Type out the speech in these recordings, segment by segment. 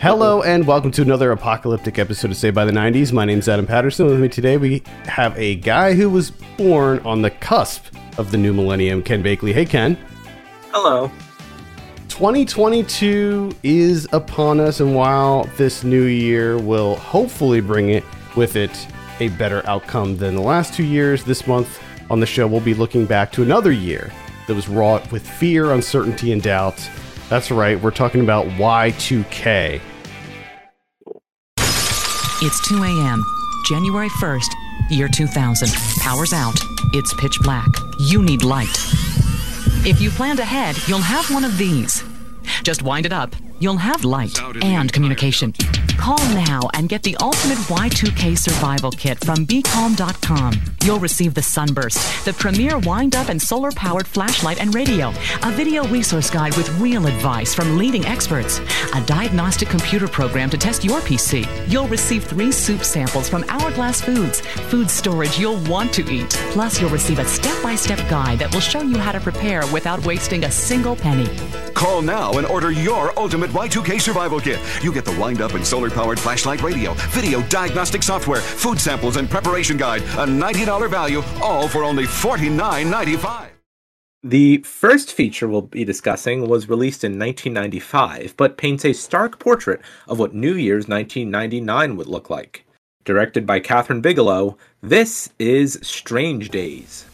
Hello and welcome to another apocalyptic episode of Saved by the 90s. My name's Adam Patterson. With me today, we have a guy who was born on the cusp of the new millennium, Ken Bakley. Hey, Ken. Hello. 2022 is upon us, and while this new year will hopefully bring it with it a better outcome than the last two years, this month on the show we'll be looking back to another year that was wrought with fear, uncertainty, and doubt. That's right, we're talking about Y2K. It's 2 a.m., January 1st, year 2000. Power's out. It's pitch black. You need light. If you planned ahead, you'll have one of these. Just wind it up. You'll have light and communication. Call now and get the ultimate Y2K survival kit from BeCalm.com. You'll receive the Sunburst, the premier wind up and solar powered flashlight and radio, a video resource guide with real advice from leading experts, a diagnostic computer program to test your PC. You'll receive three soup samples from Hourglass Foods, food storage you'll want to eat. Plus, you'll receive a step by step guide that will show you how to prepare without wasting a single penny. Call now and order your ultimate Y2K survival kit. You get the wind up and solar powered flashlight radio, video diagnostic software, food samples, and preparation guide. A $90 value, all for only $49.95. The first feature we'll be discussing was released in 1995, but paints a stark portrait of what New Year's 1999 would look like. Directed by Kathryn Bigelow, this is Strange Days.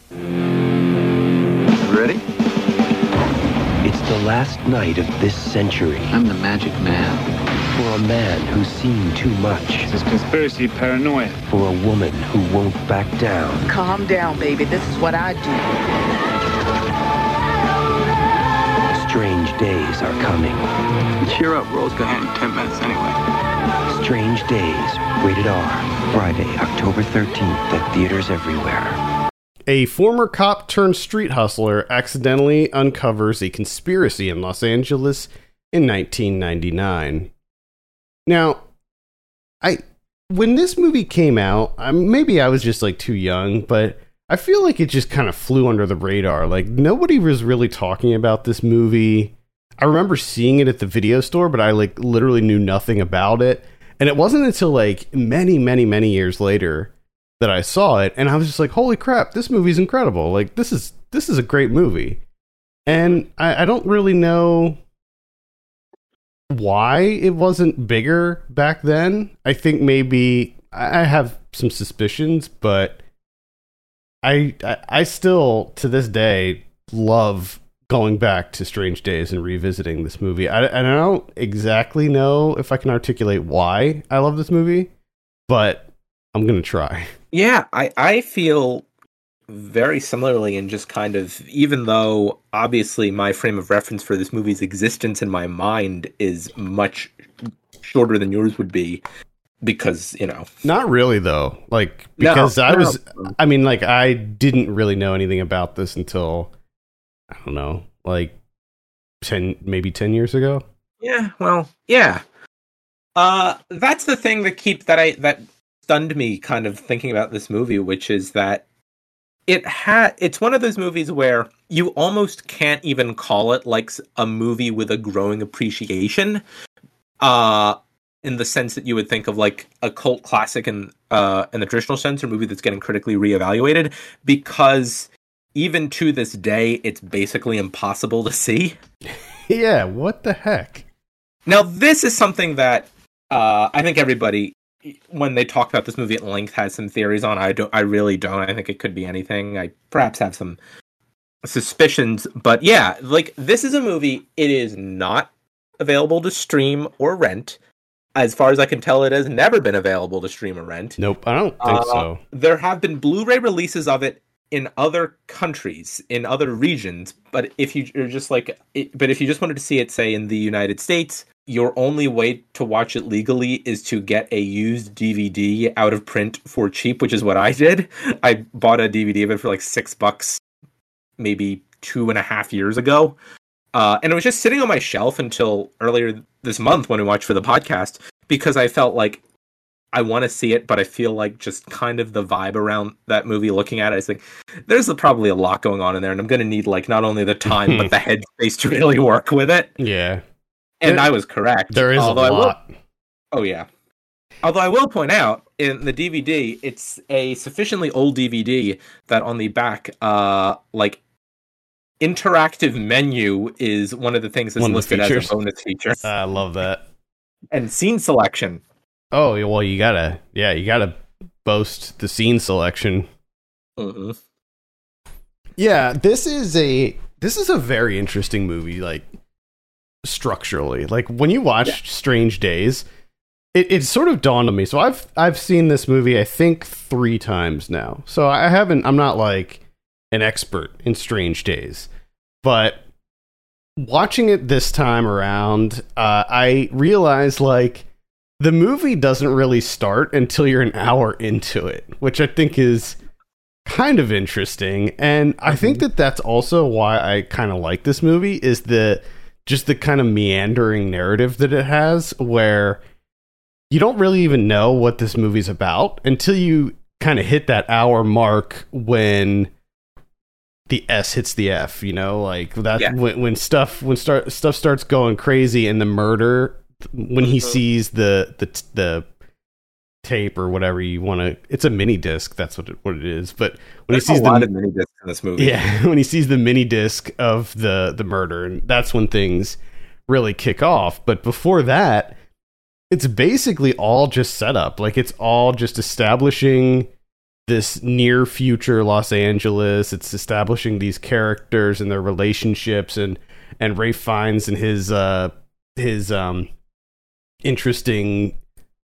The last night of this century I'm the magic man. for a man who's seen too much, This is conspiracy paranoia. for a woman who won't back down, Calm down, baby. This is what I do. strange days are coming. Cheer up, World's gonna end in 10 minutes anyway. Strange Days, rated R, Friday, October 13th at theaters everywhere. A former cop turned street hustler accidentally uncovers a conspiracy in Los Angeles in 1999. Now, I when this movie came out, I, maybe I was just like too young, but I feel like it just kind of flew under the radar. Like nobody was really talking about this movie. I remember seeing it at the video store, but I like literally knew nothing about it. And it wasn't until like many, many, many years later that I saw it, and I was just like, "Holy crap! This movie's incredible! Like this is this is a great movie." And I, I don't really know why it wasn't bigger back then. I think maybe I have some suspicions, but I I, still to this day love going back to Strange Days and revisiting this movie. I, and I don't exactly know if I can articulate why I love this movie, but I'm gonna try. Yeah, I, I feel very similarly in just kind of, even though obviously my frame of reference for this movie's existence in my mind is much shorter than yours would be, because, you know, Not really though. Like No, because I no. was I mean like I didn't really know anything about this until I don't know, like 10 maybe 10 years ago. Yeah, well, yeah. Uh that's the thing that keep that I that stunned me kind of thinking about this movie, which is that it had it's one of those movies where you almost can't even call it like a movie with a growing appreciation. Uh in the sense that you would think of like a cult classic in uh in the traditional sense or movie that's getting critically reevaluated because even to this day it's basically impossible to see. yeah, what the heck? Now, this is something that uh, I think everybody, when they talk about this movie at length, has some theories on. I don't. I really don't. I think it could be anything. I perhaps have some suspicions, but yeah, like this is a movie. It is not available to stream or rent. As far as I can tell, it has never been available to stream or rent. Nope, I don't think Uh, so. There have been Blu-ray releases of it in other countries, in other regions. But if you, you're just like, it, but if you just wanted to see it, say in the United States, your only way to watch it legally is to get a used DVD out of print for cheap, which is what I did. I bought a DVD of it for like six bucks, maybe two and a half years ago. Uh, and it was just sitting on my shelf until earlier this month when we watched for the podcast because I felt like I want to see it, but I feel like just kind of the vibe around that movie, looking at it, I think there's probably a lot going on in there, and I'm going to need like not only the time but the headspace to really work with it. Yeah. And There- I was correct. There is although a I will- lot. oh yeah. Although I will point out in the DVD, it's a sufficiently old DVD that on the back, uh, like interactive menu is one of the things that's One listed as a bonus feature, I love that. and scene selection. Oh well, you gotta yeah, you gotta boast the scene selection. hmm Yeah, this is a this is a very interesting movie, like structurally. Like when you watch Strange Days, it, it sort of dawned on me. So I've I've seen this movie I think three times now. So I haven't I'm not like an expert in Strange Days, but watching it this time around, uh, I realized like the movie doesn't really start until you're an hour into it, which I think is kind of interesting. And I think that that's also why I kind of like this movie is the just the kind of meandering narrative that it has where you don't really even know what this movie's about until you kind of hit that hour mark when the S hits the F, you know, like that Yeah. when, when stuff when start stuff starts going crazy and the murder when he Mhm. sees the the the tape or whatever you want to it's a mini disc that's what it, what it is but when There's he sees a lot the of mini discs in this movie. yeah when he sees the mini disc of the the murder and that's when things really kick off but before that it's basically all just setup like it's all just establishing this near future Los Angeles it's establishing these characters and their relationships and and Ray Fiennes and his uh his um interesting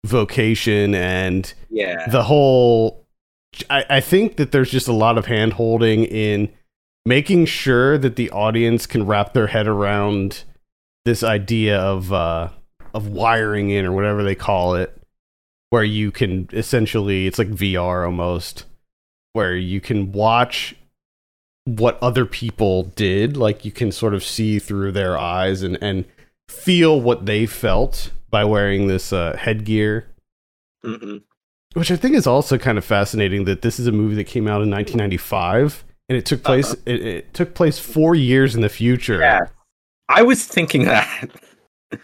vocation and yeah. the whole I, I think that there's just a lot of hand holding in making sure that the audience can wrap their head around this idea of uh of wiring in or whatever they call it where you can essentially it's like VR almost where you can watch what other people did like you can sort of see through their eyes and and feel what they felt by wearing this uh, headgear hmm which I think is also kind of fascinating that this is a movie that came out in 1995 and it took place it, it took place 4 years in the future. Yeah. I was thinking that.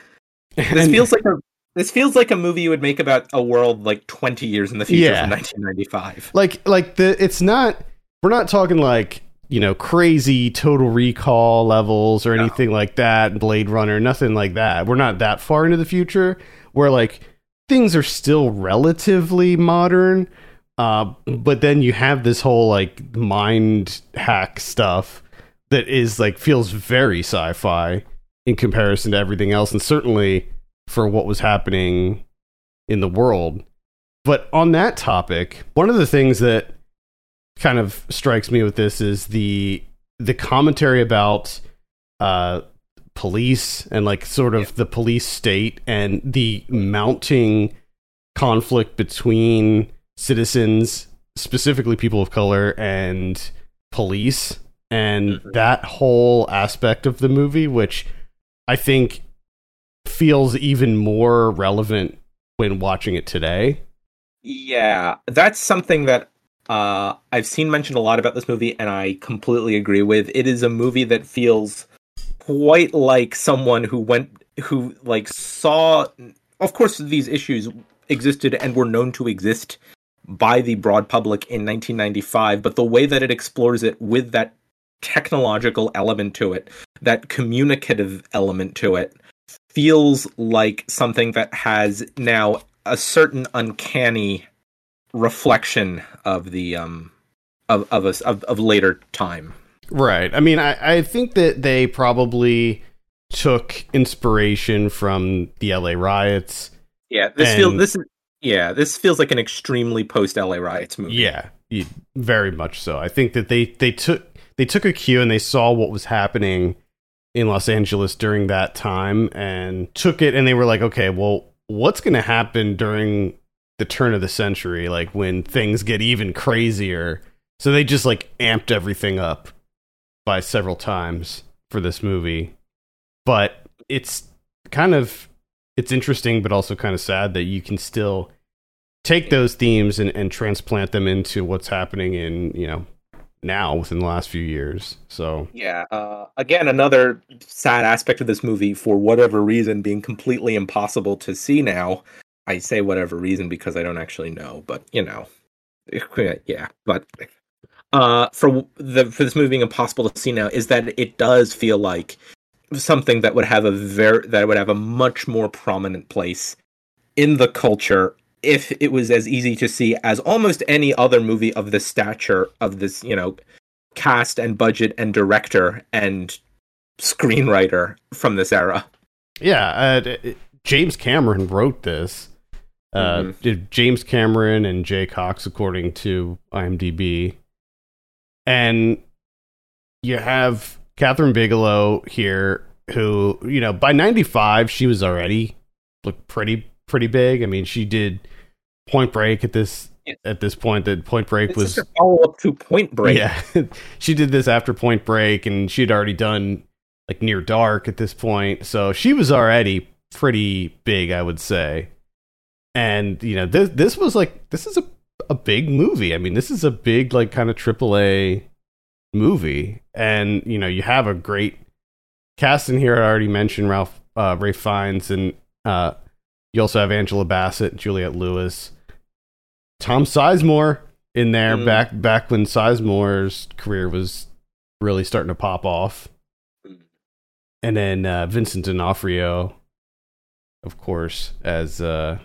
This feels like a this feels like a movie you would make about a world like 20 years in the future Yeah. from 1995. like like the it's not we're not talking like you know crazy total recall levels or No. anything like that blade runner nothing like that we're not that far into the future where like things are still relatively modern uh, but then you have this whole like mind hack stuff that is like feels very sci-fi in comparison to everything else and certainly for what was happening in the world but on that topic, one of the things that kind of strikes me with this is the the commentary about uh police and like sort of the police state and the mounting conflict between citizens, specifically people of color and police and Mhm. that whole aspect of the movie which I think feels even more relevant when watching it today. Yeah, that's something that uh, I've seen mentioned a lot about this movie, and I completely agree with. It is a movie that feels quite like someone who went, who like saw. Of course, these issues existed and were known to exist by the broad public in 1995, but the way that it explores it with that technological element to it, that communicative element to it, feels like something that has now a certain uncanny reflection of the um of of us of, of later time. Right. I mean, I, I think that they probably took inspiration from the LA riots. Yeah, this And- feels this is yeah, this feels like an extremely post LA riots movie. Yeah, very much so. I think that they they took they took a cue and they saw what was happening in Los Angeles during that time and took it and they were like, okay, well, what's going to happen during the turn of the century, like when things get even crazier? So they just like amped everything up by several times for this movie. But it's kind of it's interesting but also kind of sad that you can still take those themes and, and transplant them into what's happening in you know now within the last few years. So Yeah. Uh, again, another sad aspect of this movie, for whatever reason, being completely impossible to see now. I say whatever reason because I don't actually know, but you know, yeah. But uh, for the for this movie being impossible to see now is that it does feel like something that would have a very that would have a much more prominent place in the culture if it was as easy to see as almost any other movie of this stature of this you know cast and budget and director and screenwriter from this era yeah, uh, James Cameron wrote this. Uh, Mhm. did James Cameron and Jay Cocks, according to IMDb, and you have Kathryn Bigelow here, who you know by '95 she was already looked pretty pretty big. I mean, she did Point Break at this at this point. That Point Break this was a follow-up to point break yeah, she did this after Point Break, and she had already done like Near Dark at this point, so she was already pretty big, I would say. And you know, this this was like this is a a big movie. I mean, this is a big like kind of AAA movie, and you know, you have a great cast in here. I already mentioned Ralph uh, Ray Fiennes, and uh, you also have Angela Bassett, Juliette Lewis, Tom Sizemore in there Mm. back back when Sizemore's career was really starting to pop off. And then uh, Vincent D'Onofrio, of course, as uh,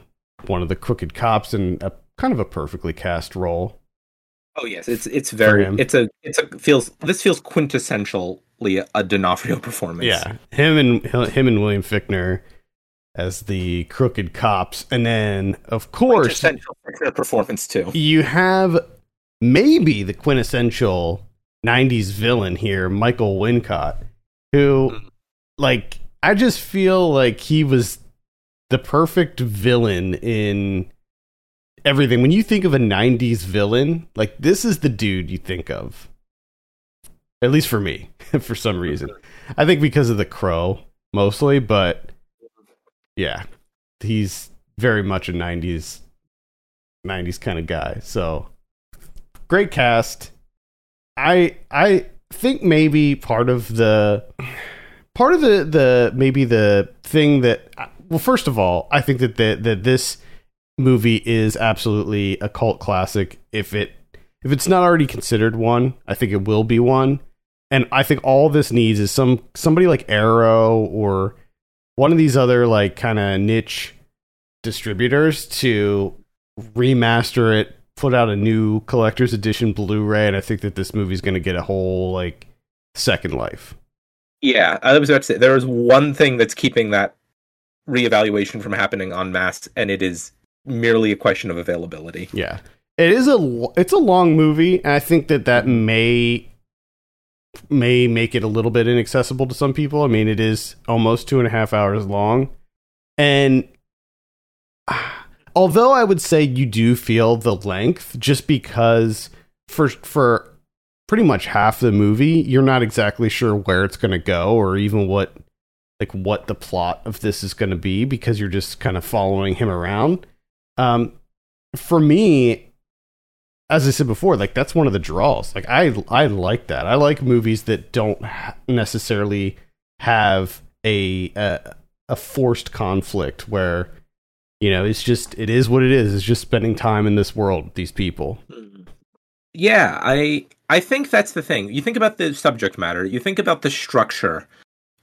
one of the crooked cops in a kind of a perfectly cast role. oh yes. It's it's very it's a it's a feels this feels quintessentially a D'Onofrio performance. Yeah, him and him and William Fichtner as the crooked cops, and then of course quintessential performance too. you have maybe the quintessential 90s villain here, Michael Wincott, who, Mm. like, I just feel like he was the perfect villain in everything. When you think of a 90s villain, like, this is the dude you think of. At least for me, for some reason. I think because of the crow, mostly, but yeah, he's very much a 90s 90s kind of guy. So great cast. I I think maybe part of the part of the the maybe the thing that well first of all, I think that the, that this movie is absolutely a cult classic if it if it's not already considered one, I think it will be one. And I think all this needs is some somebody like Arrow or one of these other like kind of niche distributors to remaster it, put out a new collector's edition Blu-ray, and I think that this movie's going to get a whole like second life. Yeah, I was about to say there is one thing that's keeping that reevaluation from happening en masse, and it is merely a question of availability. Yeah, it is a it's a long movie, and I think that that may may make it a little bit inaccessible to some people. I mean, it is almost two and a half hours long, and although I would say you do feel the length, just because for for pretty much half the movie, you're not exactly sure where it's going to go or even what like what the plot of this is going to be because you're just kind of following him around. Um, for me, as I said before, like that's one of the draws. Like I I like that. I like movies that don't necessarily have a, a a forced conflict where you know it's just it is what it is. It's just spending time in this world with these people. Yeah, I I think that's the thing. You think about the subject matter, you think about the structure,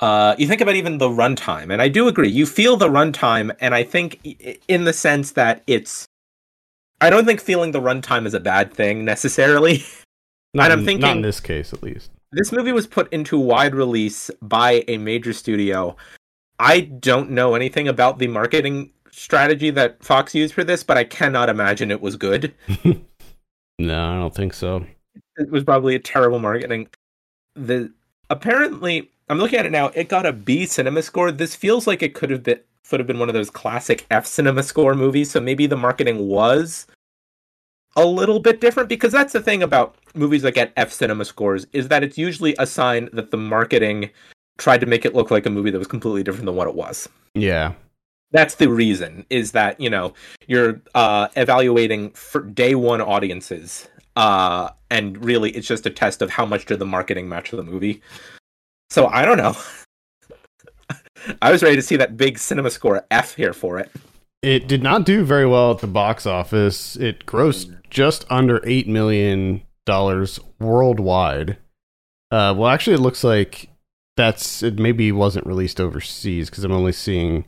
uh, you think about even the runtime, and I do agree. You feel the runtime, and I think in the sense that it's. I don't think feeling the runtime is a bad thing necessarily. Not, And I'm thinking- not in this case, at least. this movie was put into wide release by a major studio. I don't know anything about the marketing strategy that Fox used for this, but I cannot imagine it was good. No, I don't think so. it was probably a terrible marketing. The apparently, I'm looking at it now. It got a B cinema score. This feels like it could have been could have been one of those classic F cinema score movies. So maybe the marketing was a little bit different because that's the thing about movies that get F cinema scores is that it's usually a sign that the marketing tried to make it look like a movie that was completely different than what it was. Yeah. that's the reason is that you know you're uh, evaluating for day one audiences, uh, and really it's just a test of how much did the marketing match the movie. So I don't know. I was ready to see that big cinema score F here for it. It did not do very well at the box office. It grossed just under eight million dollars worldwide. Uh, well, actually, it looks like that's it. Maybe wasn't released overseas because I'm only seeing.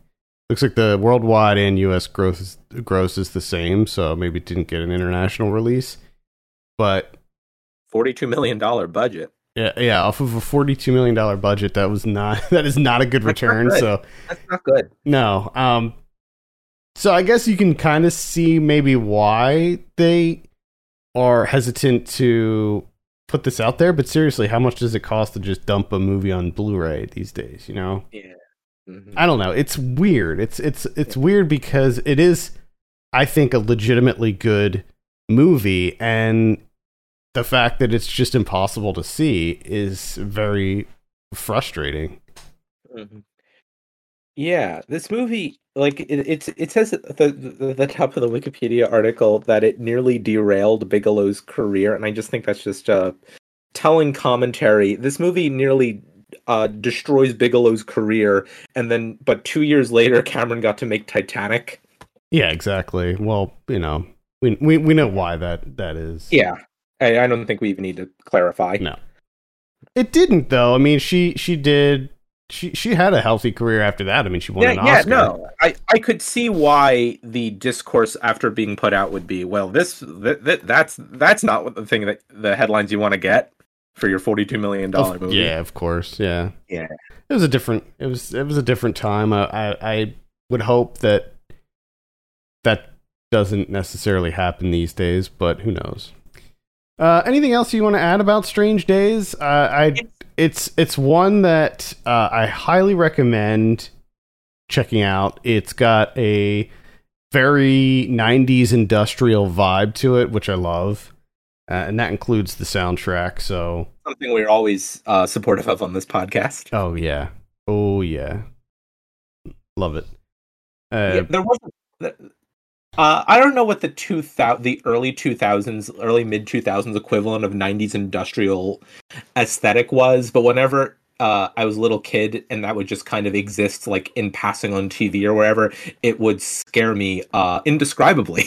Looks like the worldwide and U.S. growth is, gross is the same, so maybe it didn't get an international release. But Forty-two million dollar budget. Yeah, yeah, off of a forty-two million dollar budget, that was not that is not a good That's return. good. So That's not good. no. Um so I guess you can kind of see maybe why they are hesitant to put this out there, but seriously, how much does it cost to just dump a movie on Blu-ray these days, you know? Yeah. Mhm. I don't know. It's weird. It's it's it's weird because it is I think a legitimately good movie and the fact that it's just impossible to see is very frustrating. Mhm. Yeah, this movie, like it, it's it says at the, the the top of the Wikipedia article that it nearly derailed Bigelow's career, and I just think that's just a telling commentary. This movie nearly uh, destroys Bigelow's career, and then but two years later, Cameron got to make Titanic. Yeah, exactly. Well, you know, we we we know why that that is. Yeah, I, I don't think we even need to clarify. No. It didn't though. I mean, she she did she she had a healthy career after that. I mean, she won yeah, an yeah, Oscar. no, I, I could see why the discourse after being put out would be, well, this th- th- that's that's not what the thing that the headlines you want to get for your forty two million dollar movie. Yeah, of course. Yeah. Yeah. It was a different. It was it was a different time. I I, I would hope that that doesn't necessarily happen these days, but who knows? Uh, anything else you want to add about Strange Days? Uh, I it's it's one that uh, I highly recommend checking out. It's got a very 90s industrial vibe to it, which I love. Uh, and that includes the soundtrack. So, something we're always uh, supportive of on this podcast. oh yeah, oh yeah, love it. Uh, yeah, there was. Uh, I don't know what the two thousand, the early two thousands, early mid two thousands equivalent of nineties industrial aesthetic was, but whenever uh, I was a little kid and that would just kind of exist, like in passing on TV or wherever, it would scare me uh, indescribably.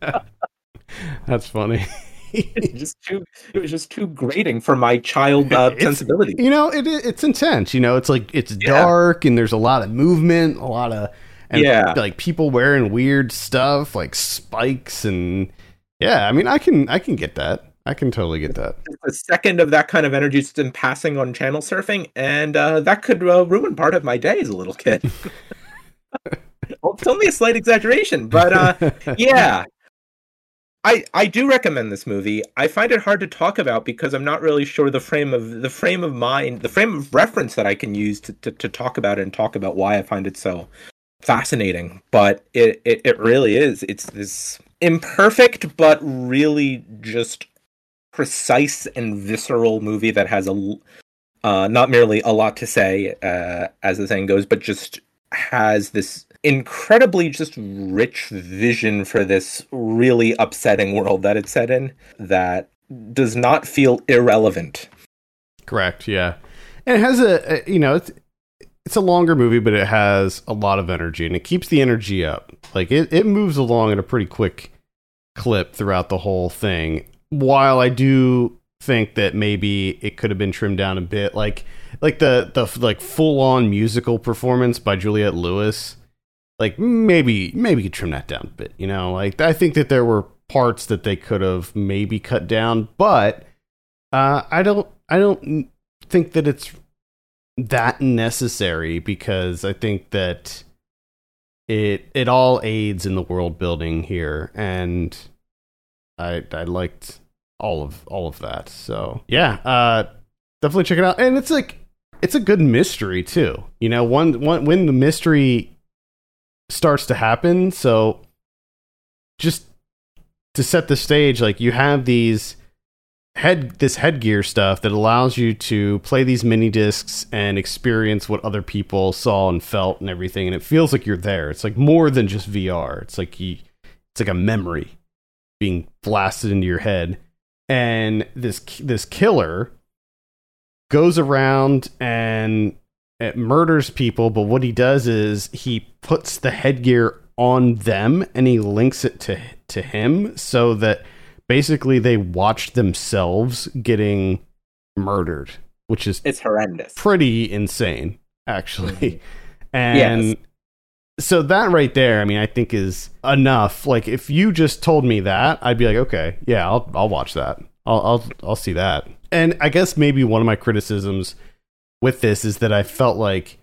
That's funny. It's just too, it was just too grating for my child uh, sensibility. you know, it it's intense. You know, it's like it's Yeah. dark and there's a lot of movement, a lot of and Yeah. like people wearing weird stuff like spikes and yeah. I mean, I can I can get that. I can totally get that. a second of that kind of energy just in passing on channel surfing, and uh, that could uh, ruin part of my day as a little kid. well, it's only a slight exaggeration, but uh, yeah, I I do recommend this movie. I find it hard to talk about because I'm not really sure the frame of the frame of mind, the frame of reference that I can use to to, to talk about it and talk about why I find it so fascinating. But it, it it really is. It's this imperfect but really just precise and visceral movie that has a uh, not merely a lot to say, uh, as the saying goes, but just has this incredibly just rich vision for this really upsetting world that it's set in that does not feel irrelevant. Correct. Yeah, and it has a, a you know it's a longer movie, but it has a lot of energy and it keeps the energy up. Like it it moves along at a pretty quick clip throughout the whole thing. While I do think that maybe it could have been trimmed down a bit, like like the the like full on musical performance by Juliette Lewis. Like maybe maybe you could trim that down a bit. You know, like I think that there were parts that they could have maybe cut down, but uh, I don't I don't think that it's that necessary because I think that it it all aids in the world building here and I I liked all of all of that. So yeah, uh definitely check it out. And it's like it's a good mystery too. You know, one one when the mystery starts to happen, so just to set the stage, like you have these head this headgear stuff that allows you to play these mini discs and experience what other people saw and felt and everything and it feels like you're there. It's like more than just vr it's like you it's like a memory being blasted into your head. And this this killer goes around and murders people but what he does is he puts the headgear on them and he links it to to him so that basically they watched themselves getting murdered which is It's horrendous. pretty insane actually. Mm-hmm. And Yes. so that right there i mean i think is enough. Like if you just told me that i'd be like okay yeah i'll i'll watch that. I'll i'll, I'll see that. And i guess maybe one of my criticisms with this is that i felt like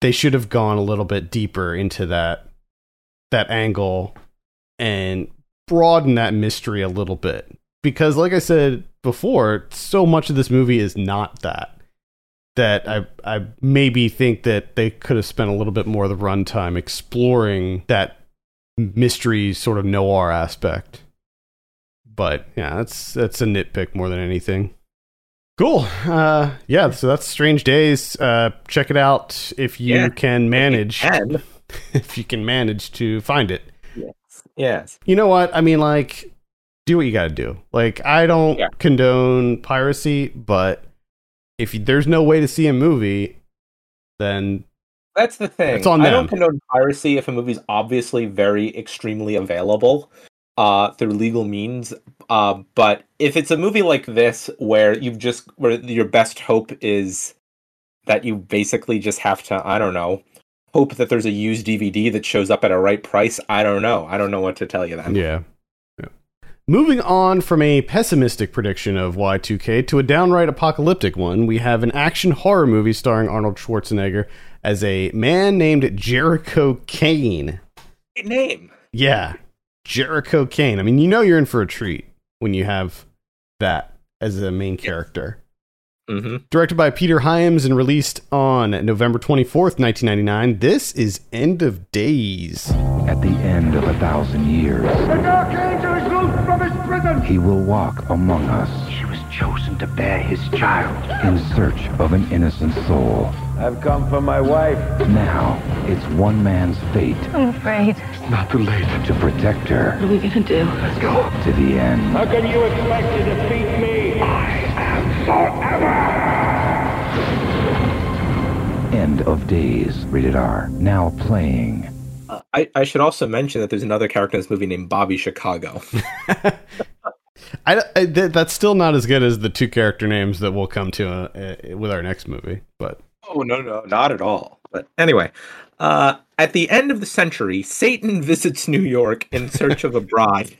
they should have gone a little bit deeper into that that angle and broaden that mystery a little bit because like i said before so much of this movie is not that that I I maybe think that they could have spent a little bit more of the runtime exploring that mystery sort of noir aspect. But yeah, that's that's a nitpick more than anything. Cool. Uh yeah, so that's Strange Days. Uh check it out if you Yeah. can manage if you can manage to find it. Yes, You know what? I mean like do what you got to do. Like I don't Yeah. condone piracy, but if you, there's no way to see a movie, then that's the thing. It's on I them. don't condone piracy if a movie's obviously very extremely available uh, through legal means. Uh, but if it's a movie like this where you've just where your best hope is that you basically just have to, I don't know, hope that there's a used DVD that shows up at a right price. I don't know. I don't know what to tell you then. Yeah. yeah. Moving on from a pessimistic prediction of Y2K to a downright apocalyptic one, we have an action horror movie starring Arnold Schwarzenegger as a man named Jericho Kane. Great name. Yeah, Jericho Kane. I mean, you know you're in for a treat when you have that as a main character. Hmm Directed by Peter Hyams and released on November 24th, 1999, this is End of Days. At the end of a thousand years, the Dark Angel is loosed from his prison. he will walk among us. He was chosen to bear his child in search of an innocent soul. I've come for my wife. Now, it's one man's fate I'm afraid. Not too late. to protect her What are we gonna do? Let's go. to the end. How can you expect to defeat me? I am forever. End of Days. Rated R. Now playing. Uh, I, I should also mention that there's another character in this movie named Bobby Chicago. I, I- th- that's still not as good as the two character names that we'll come to uh, uh, with our next movie. But Oh no, no, not at all. But anyway, uh, at the end of the century, Satan visits New York in search of a bride.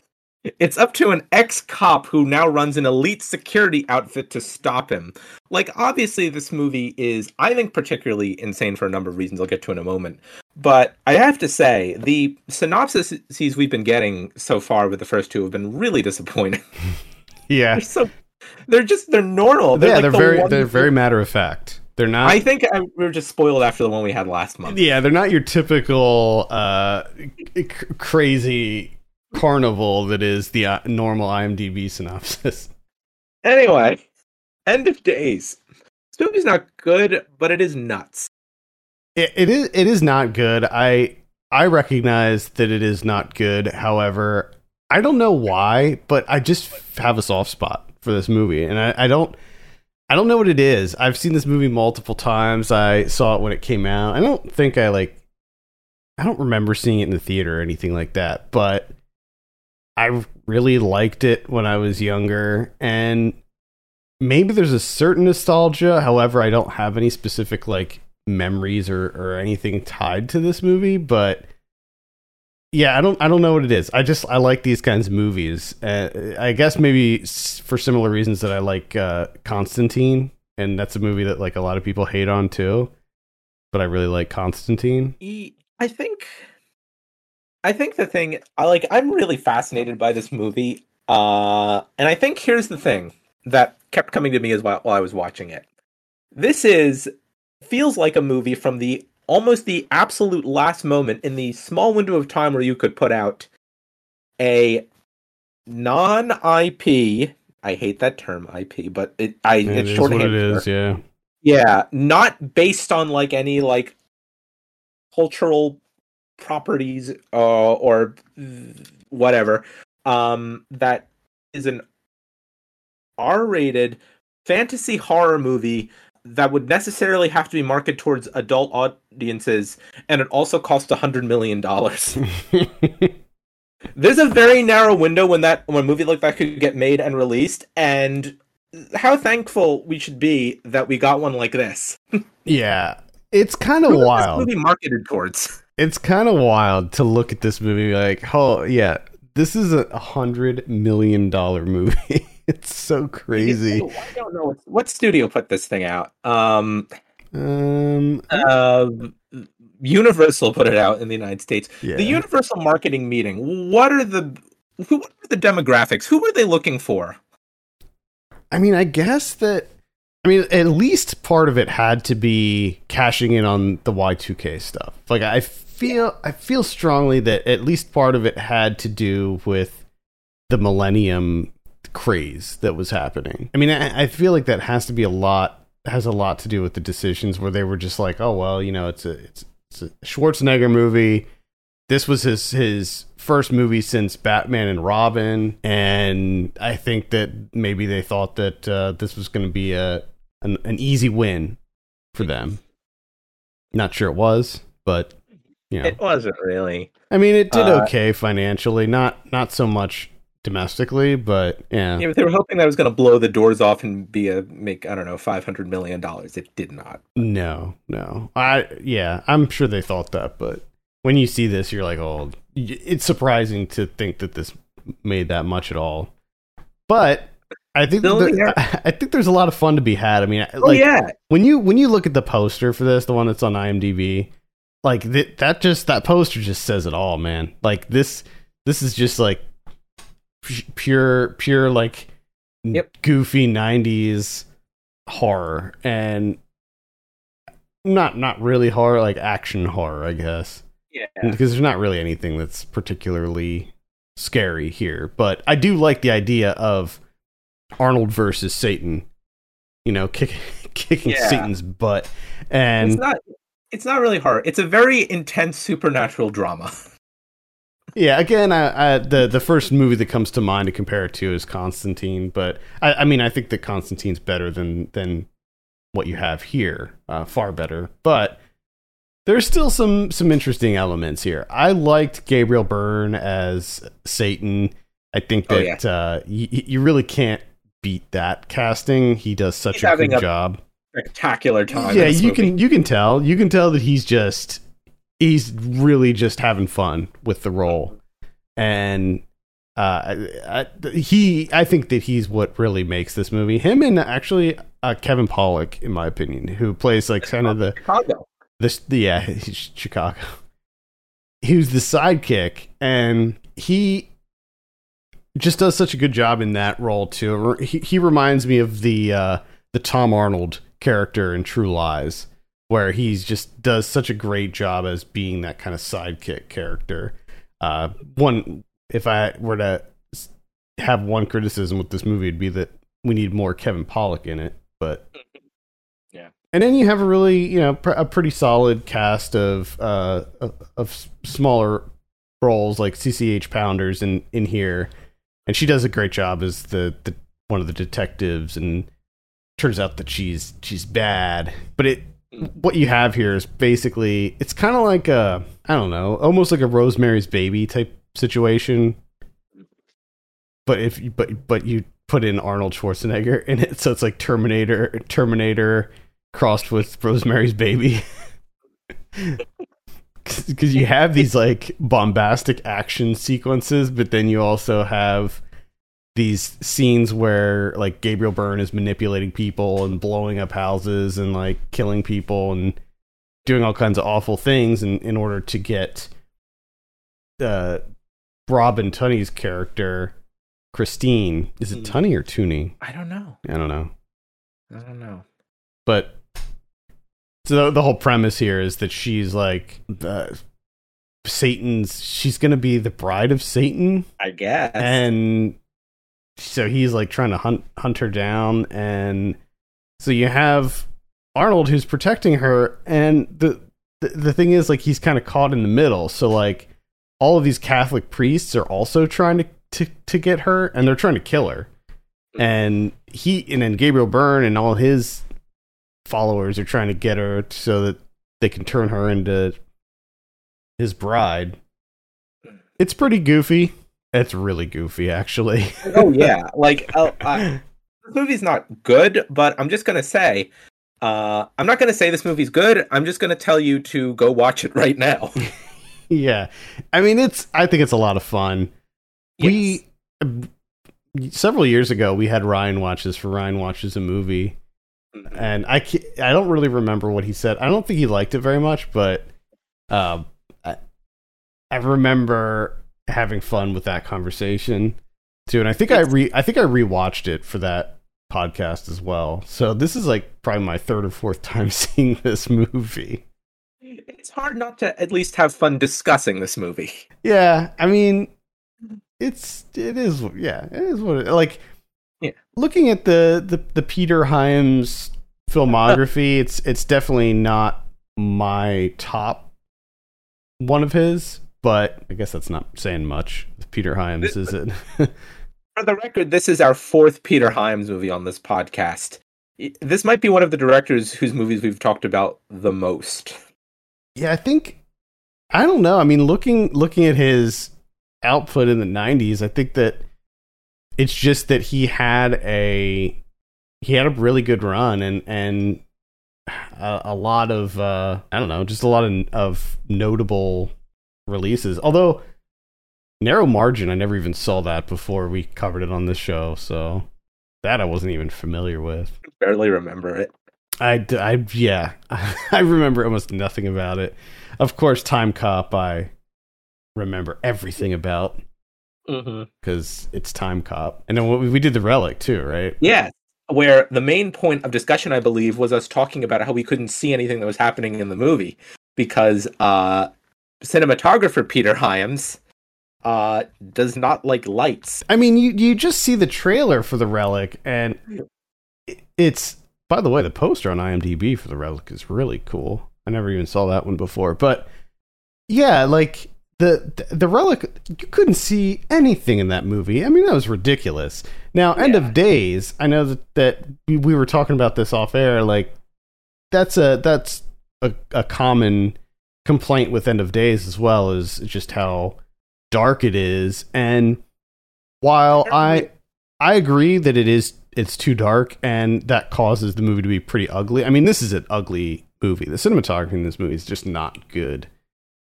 It's up to an ex-cop who now runs an elite security outfit to stop him. Like, obviously, this movie is, I think, particularly insane for a number of reasons I'll get to in a moment. But I have to say, the synopses we've been getting so far with the first two have been really disappointing. yeah, they're so, they're just, they're normal. They're yeah, like they're the very, they're very matter of fact. They're not. I think I, we were just spoiled after the one we had last month. yeah, they're not your typical uh, c- crazy carnival that is the uh, normal IMDb synopsis. Anyway, end of days. This movie's not good, but it is nuts. It, it is it is not good. I I recognize that it is not good. However, I don't know why, but I just have a soft spot for this movie, and I, I don't I don't know what it is. I've seen this movie multiple times. I saw it when it came out. I don't think I like. I don't remember seeing it in the theater or anything like that, but I really liked it when I was younger, and maybe there's a certain nostalgia. However, I don't have any specific like memories or or anything tied to this movie, but yeah, I don't I don't know what it is. I just I like these kinds of movies. Uh, I guess maybe for similar reasons that I like uh, Constantine, and that's a movie that like a lot of people hate on too. But I really like Constantine. I think, I think the thing, I like, I'm really fascinated by this movie. Uh, and I think here's the thing that kept coming to me as while, while I was watching it. This is feels like a movie from the almost the absolute last moment in the small window of time where you could put out a non-IP I hate that term IP, but it I It it's shorthand. it is, yeah. Yeah, not based on like any like cultural properties uh, or whatever. Um, that is an R-rated fantasy horror movie that would necessarily have to be marketed towards adult audiences, and it also cost a hundred million dollars. There's a very narrow window when that when a movie like that could get made and released, and how thankful we should be that we got one like this. yeah. It's kind of wild. This movie marketed towards. It's kind of wild to look at this movie like, oh yeah, this is a hundred million dollar movie. it's so crazy. I don't know what, studio put this thing out. Um, Um, uh, Universal put it out in the United States. yeah. The Universal marketing meeting. What are the who what are the demographics? Who are they looking for? I mean, I guess that. I mean, at least part of it had to be cashing in on the Y2K stuff. Like, I feel, I feel strongly that at least part of it had to do with the Millennium craze that was happening. I mean, I, I feel like that has to be a lot, has a lot to do with the decisions where they were just like, oh well, you know, it's a, it's, it's a Schwarzenegger movie. This was his his first movie since Batman and Robin, and I think that maybe they thought that uh, this was going to be a an, an easy win for them. Not sure it was, but you know, It wasn't really. I mean, it did uh, okay financially, not not so much domestically, but yeah, Yeah, but they were hoping that it was going to blow the doors off and be a make I don't know five hundred million dollars. It did not. no, no, I yeah, I'm sure they thought that, but when you see this, you're like, oh, it's surprising to think that this made that much at all. But I think there- I think there's a lot of fun to be had. I mean, Oh yeah, when you when you look at the poster for this, the one that's on IMDb, like th- that just that poster just says it all, man. Like this this is just like p- pure pure like Yep. goofy 90s horror and not not really horror like action horror, I guess. yeah. Because there's not really anything that's particularly scary here, but I do like the idea of Arnold versus Satan. You know, kick, kicking Yeah. Satan's butt, and it's not. It's not really horror. It's a very intense supernatural drama. yeah, again, I, I, the the first movie that comes to mind to compare it to is Constantine, but I, I mean, I think that Constantine's better than than what you have here, uh, far better. But there's still some some interesting elements here. I liked Gabriel Byrne as Satan. I think Oh, that uh, you, you really can't beat that casting. He does such He's a good a job. Spectacular time. yeah you movie. can you can tell you can tell that he's just he's really just having fun with the role and uh I, he i think that he's what really makes this movie him and actually uh, kevin Pollak, in my opinion who plays like kind of the Chicago. this yeah he's chicago he was the sidekick and he just does such a good job in that role too he, he reminds me of the uh the tom arnold character in true lies where he's just does such a great job as being that kind of sidekick character uh one if i were to have one criticism with this movie it'd be that we need more kevin Pollak in it but yeah, and then you have a really, you know, pr- a pretty solid cast of uh of, of smaller roles like CCH Pounder's in in here, and she does a great job as the the one of the detectives. And turns out that she's she's bad, but it what you have here is basically it's kind of like a I don't know, almost like a Rosemary's Baby type situation. But if you, but but you put in Arnold Schwarzenegger in it, so it's like Terminator Terminator crossed with Rosemary's Baby. Because you have these like bombastic action sequences, but then you also have these scenes where like Gabriel Byrne is manipulating people and blowing up houses and like killing people and doing all kinds of awful things in, in order to get uh, Robin Tunney's character, Christine. Is it Tunney or Tooney? I don't know. I don't know. I don't know. but so the whole premise here is that she's like the Satan's she's gonna be the bride of Satan I guess. and so he's like trying to hunt hunt her down, and so you have Arnold who's protecting her, and the the, the thing is like he's kind of caught in the middle. So like all of these Catholic priests are also trying to to to get her, and they're trying to kill her, mm-hmm. and he and then Gabriel Byrne and all his followers are trying to get her so that they can turn her into his bride. It's pretty goofy. It's really goofy, actually. oh yeah, like uh, uh, this movie's not good, but I'm just gonna say, uh, I'm not gonna say this movie's good. I'm just gonna tell you to go watch it right now. yeah, I mean, it's. I think it's a lot of fun. We several years ago we had Ryan watches for Ryan watches a movie, Mm-hmm. and I I don't really remember what he said. I don't think he liked it very much, but uh, I, I remember having fun with that conversation too. And I think I re I think I rewatched it for that podcast as well. So this is like probably my third or fourth time seeing this movie. It's hard not to at least have fun discussing this movie. Yeah, I mean, it's it is yeah it is what it, like Yeah. looking at the the the Peter Hyams filmography. it's it's definitely not my top one of his, but I guess that's not saying much. Peter Hyams is it? For the record, this is our fourth Peter Hyams movie on this podcast. This might be one of the directors whose movies we've talked about the most. yeah, I think I don't know. I mean, looking looking at his output in the '90s, I think that it's just that he had a he had a really good run and and a, a lot of uh, I don't know, just a lot of of notable releases. Although Narrow Margin, I never even saw that before we covered it on this show, so that I wasn't even familiar with. Barely remember it. I, I yeah, I remember almost nothing about it. Of course, Time Cop, I remember everything about Mm-hmm. because it's Time Cop, and then we we did the Relic too, right? Yeah, where the main point of discussion, I believe, was us talking about how we couldn't see anything that was happening in the movie because uh, cinematographer Peter Hyams uh, does not like lights. I mean, you you just see the trailer for the Relic, and it's by the way, the poster on IMDb for the Relic is really cool. I never even saw that one before, but yeah, like the the, Relic, you couldn't see anything in that movie. I mean, that was ridiculous. Now, End Yeah. of Days, I know that that we, we were talking about this off air. Like that's a that's a, a common complaint with End of Days as well is just how dark it is and while I I agree that it is it's too dark and that causes the movie to be pretty ugly. I mean, this is an ugly movie. The cinematography in this movie is just not good.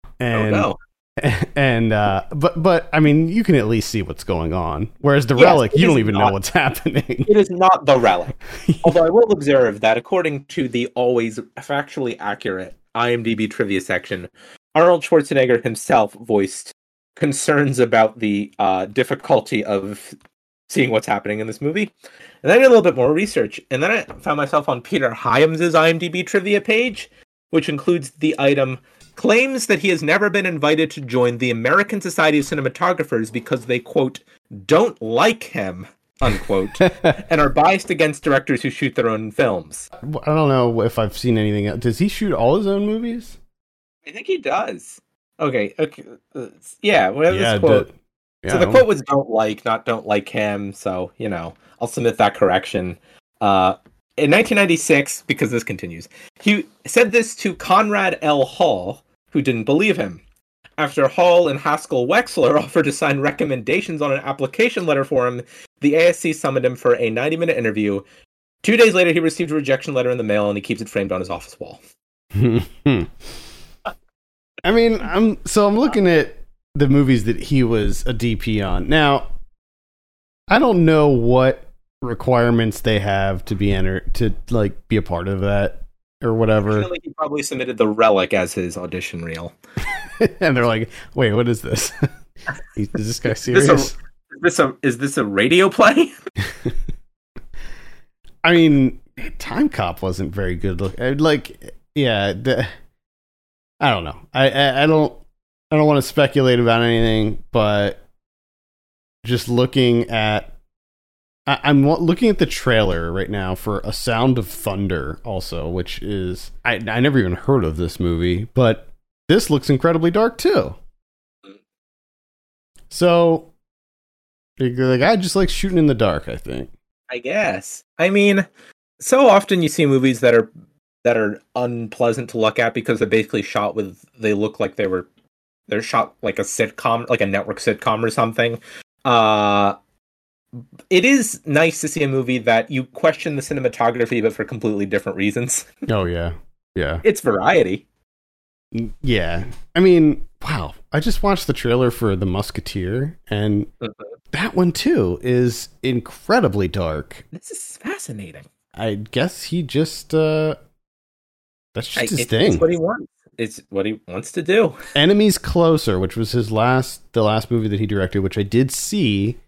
Oh, and oh no! and uh but but I mean, you can at least see what's going on. Whereas the Yes, relic, you don't even not- know what's happening. It is not the relic. Although I will observe that according to the always factually accurate IMDb trivia section, Arnold Schwarzenegger himself voiced concerns about the uh, difficulty of seeing what's happening in this movie. And then I did a little bit more research, and then I found myself on Peter Hyams' IMDb trivia page, which includes the item claims that he has never been invited to join the American Society of Cinematographers because they quote don't like him unquote and are biased against directors who shoot their own films. I don't know if I've seen anything else. Does he shoot all his own movies? I think he does. Okay, okay, uh, yeah. Well, yeah, this quote. the- yeah, so the quote was "don't like," not "don't like him." So you know, I'll submit that correction. Uh, in 1996, because this continues, he said this to Conrad L. Hall, who didn't believe him. After Hall and Haskell Wexler offered to sign recommendations on an application letter for him, the ASC summoned him for a 90-minute interview. Two days later, he received a rejection letter in the mail, and he keeps it framed on his office wall. I mean, I'm so I'm looking at the movies that he was a DP on. Now, I don't know what requirements they have to be entered to like be a part of that or whatever. Unfortunately, he probably submitted the relic as his audition reel. and they're like, "Wait, what is this? is this guy Is this, serious?" a, is this a is this a radio play? I mean, Time Cop wasn't very good. Look, uh, like, yeah, the, I don't know. I, I I don't I don't want to speculate about anything, but just looking at I, I'm looking at the trailer right now for A Sound of Thunder, also, which is I I never even heard of this movie, but this looks incredibly dark too. So the guy just likes shooting in the dark. I think. I guess. I mean, so often you see movies that are that are unpleasant to look at because they're basically shot with they look like they were they're shot like a sitcom, like a network sitcom or something. Uh it is nice to see a movie that you question the cinematography but for completely different reasons. Oh yeah, yeah. It's variety. Yeah. I mean, wow. I just watched the trailer for The Musketeer, and Mhm. that one too is incredibly dark. This is fascinating. I guess he just, uh, that's just I- his it's, thing. it's what he wants. It's what he wants to do. Enemies Closer, which was his last, the last movie that he directed, which I did see.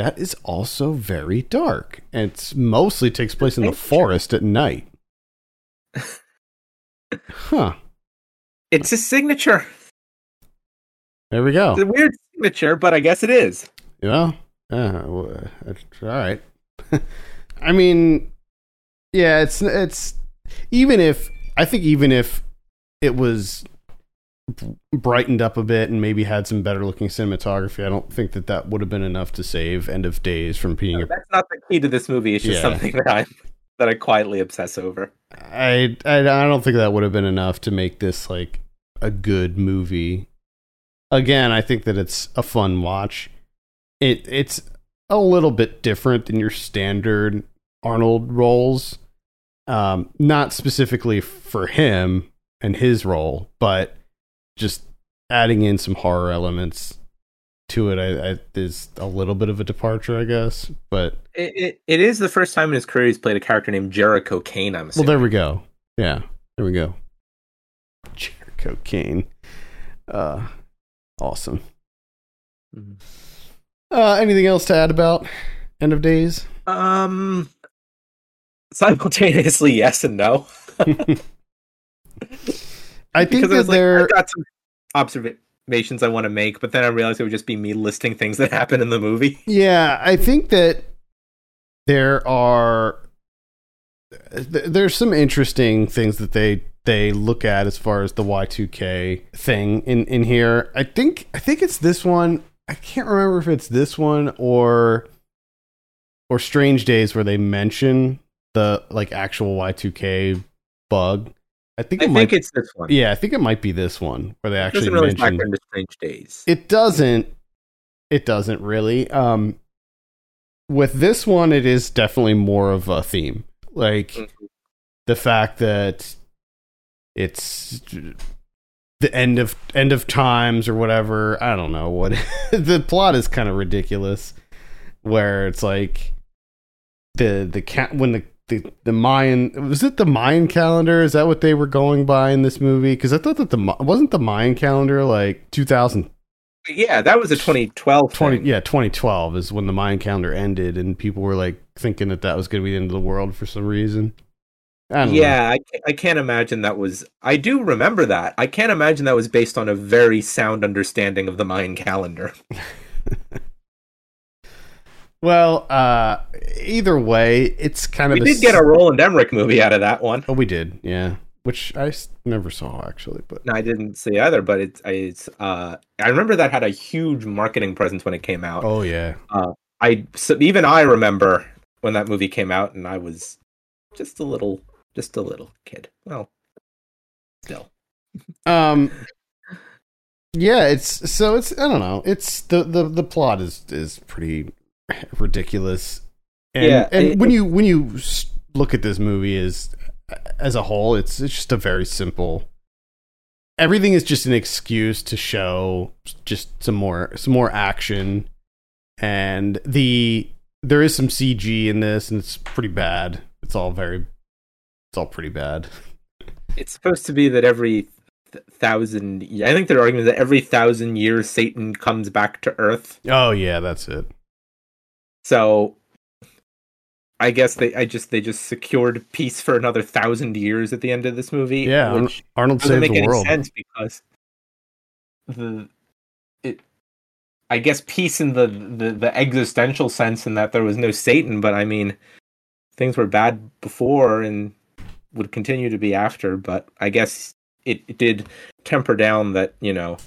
That is also very dark. And it's mostly takes place in the forest at night. Huh. It's his signature. There we go. It's a weird signature, but I guess it is. Yeah. Uh, well, all right. I mean, yeah, it's it's even if I think even if it was brightened up a bit and maybe had some better looking cinematography, I don't think that that would have been enough to save End of Days from being a That's not the key to this movie. It's just Yeah. something that I that I quietly obsess over. I, I I don't think that would have been enough to make this like a good movie. Again, I think that it's a fun watch. It it's a little bit different than your standard Arnold roles. Um, not specifically for him and his role, but just adding in some horror elements to it. I, I is a little bit of a departure, I guess. But It, it, it is the first time in his career he's played a character named Jericho Cane. I'm Well, there we go. Yeah, there we go. Jericho Cane. Uh, awesome. Mhm. Uh, anything else to add about End of Days? Um, simultaneously, yes and no. I think because I that was like, there. I've got some observations I want to make, but then I realized it would just be me listing things that happen in the movie. Yeah, I think that there are th- there's some interesting things that they they look at as far as the Y2K thing in in here. I think I think it's this one. I can't remember if it's this one or or Strange Days where they mention the like actual Y2K bug. I think I it think it's this one. yeah, I think it might be this one where they it actually doesn't really into Strange Days. it doesn't it doesn't really um with this one it is definitely more of a theme like Mhm. the fact that it's the end of end of times or whatever i don't know what the plot is kind of ridiculous where it's like the the cat when the the, the Mayan was it the Mayan calendar? Is that what they were going by in this movie? Because I thought that the wasn't the Mayan calendar like 2000 Yeah, that was a 2012 20 thing. yeah 2012 is when the Mayan calendar ended and people were like thinking that that was going to be the end of the world for some reason. I don't know. Yeah, I, I can't imagine that was. I do remember that. I can't imagine that was based on a very sound understanding of the Mayan calendar. Well, uh, either way, it's kind of We a did get a Roland Emmerich movie out of that one. Oh, we did, yeah. Which I never saw actually, but No, I didn't see either, but it's it's. Uh, I remember that had a huge marketing presence when it came out. oh yeah, I so even I remember when that movie came out, and I was just a little, just a little kid. Well, still. um, yeah. It's so it's I don't know. It's the the the plot is is pretty ridiculous, and Yeah, and it- when you when you look at this movie as as a whole, it's it's just a very simple. Everything is just an excuse to show just some more some more action, and the there is some CG in this, and it's pretty bad. It's all very, it's all pretty bad. It's supposed to be that every th- thousand. I think their argument is that every thousand years Satan comes back to Earth. Oh yeah, that's it. So, I guess they, I just they just secured peace for another thousand years at the end of this movie. Yeah, which Arnold make the any world. sense because the it I guess peace in the, the the existential sense in that there was no Satan, but I mean things were bad before and would continue to be after, but I guess it, it did temper down that, you know,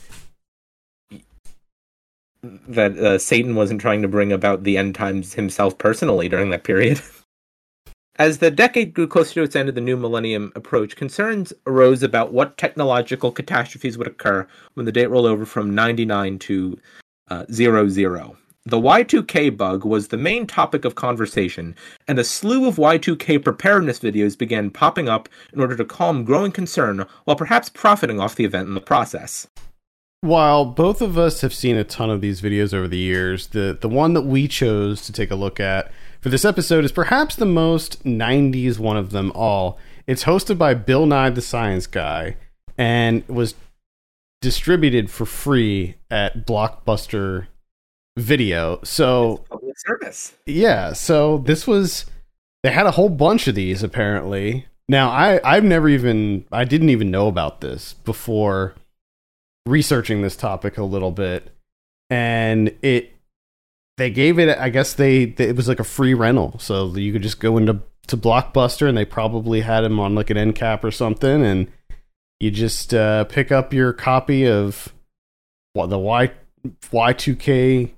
that uh, Satan wasn't trying to bring about the end times himself personally during that period. As the decade grew closer to its end of the new millennium approach, concerns arose about what technological catastrophes would occur when the date rolled over from 99 to uh, 00. The Y2K bug was the main topic of conversation, and a slew of Y2K preparedness videos began popping up in order to calm growing concern while perhaps profiting off the event in the process. While both of us have seen a ton of these videos over the years, the, the one that we chose to take a look at for this episode is perhaps the most 90s one of them all. It's hosted by Bill Nye the Science Guy and was distributed for free at Blockbuster Video. So, Public service. yeah, so this was they had a whole bunch of these apparently. Now, I I've never even I didn't even know about this before researching this topic a little bit and it they gave it i guess they, they it was like a free rental so you could just go into to blockbuster and they probably had him on like an end cap or something and you just uh, pick up your copy of what the y y2k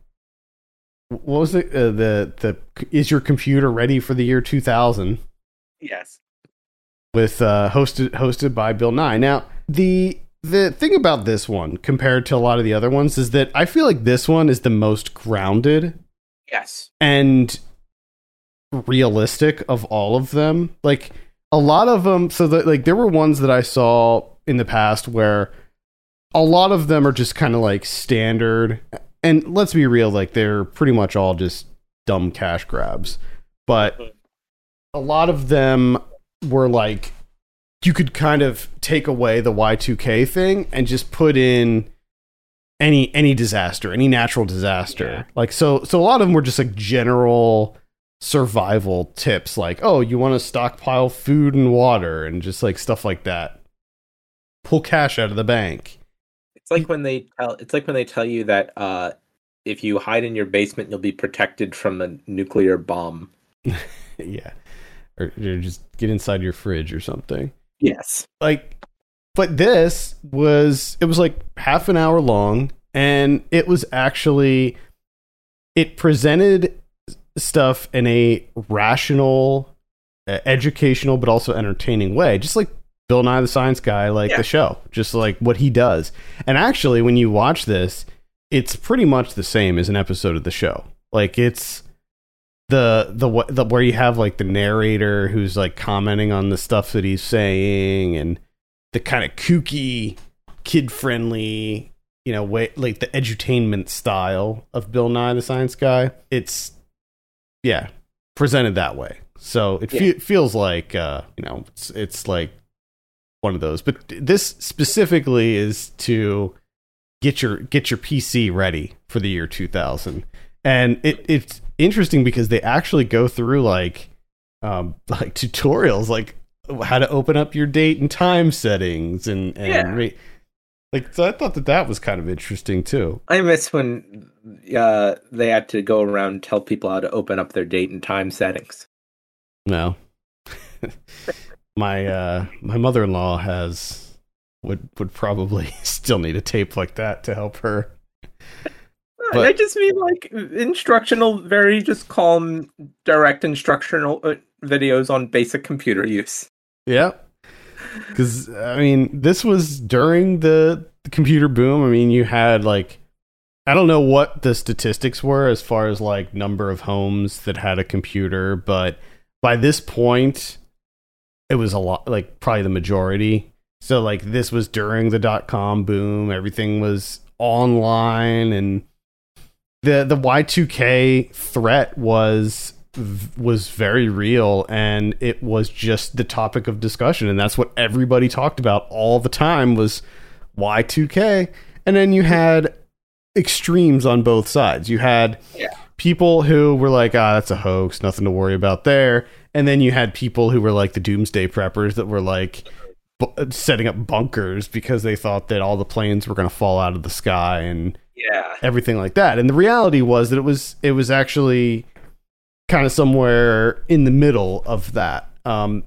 what was it uh, the the is your computer ready for the year 2000 Yes. with uh, hosted hosted by Bill Nye. Now, the the thing about this one compared to a lot of the other ones is that I feel like this one is the most grounded Yes. and realistic of all of them. Like a lot of them so that like there were ones that I saw in the past where a lot of them are just kind of like standard and let's be real like they're pretty much all just dumb cash grabs. But mm-hmm. a lot of them were like you could kind of take away the Y2K thing and just put in any any disaster, any natural disaster. Yeah. Like so so a lot of them were just like general survival tips like, "Oh, you want to stockpile food and water and just like stuff like that. Pull cash out of the bank." It's like when they tell it's like when they tell you that uh if you hide in your basement you'll be protected from a nuclear bomb. yeah. Or, or just get inside your fridge or something. Yes. like but this was it was like half an hour long and it was actually it presented stuff in a rational uh, educational but also entertaining way just like bill nye the science guy like Yeah. the show just like what he does and actually when you watch this it's pretty much the same as an episode of the show like it's the the the where you have like the narrator who's like commenting on the stuff that he's saying and the kind of kooky kid friendly you know way like the edutainment style of bill nye the science guy it's yeah presented that way. So it fe- feels like uh you know it's it's like one of those. But this specifically is to get your get your pc ready for the year 2000 and it it's interesting because they actually go through like um like tutorials like how to open up your date and time settings and and Yeah. re- like so I thought that that was kind of interesting too. I miss when uh they had to go around and tell people how to open up their date and time settings. No, my uh my mother in law has would would probably still need a tape like that to help her. But- I just mean like instructional, very just calm, direct instructional uh, videos on basic computer use. Yeah. Because, I mean, this was during the, the computer boom. I mean, you had like, I don't know what the statistics were as far as like number of homes that had a computer, but by this point, it was a lot, like probably the majority. So, like, this was during the dot com boom. Everything was online and the the Y2K threat was was very real and it was just the topic of discussion. And that's what everybody talked about all the time was Y2K and then you had extremes on both sides. You had Yeah. people who were like ah that's a hoax nothing to worry about there. And then you had people who were like the doomsday preppers that were like bu- setting up bunkers because they thought that all the planes were going to fall out of the sky and Yeah. everything like that. And the reality was that it was it was actually kind of somewhere in the middle of that. Um,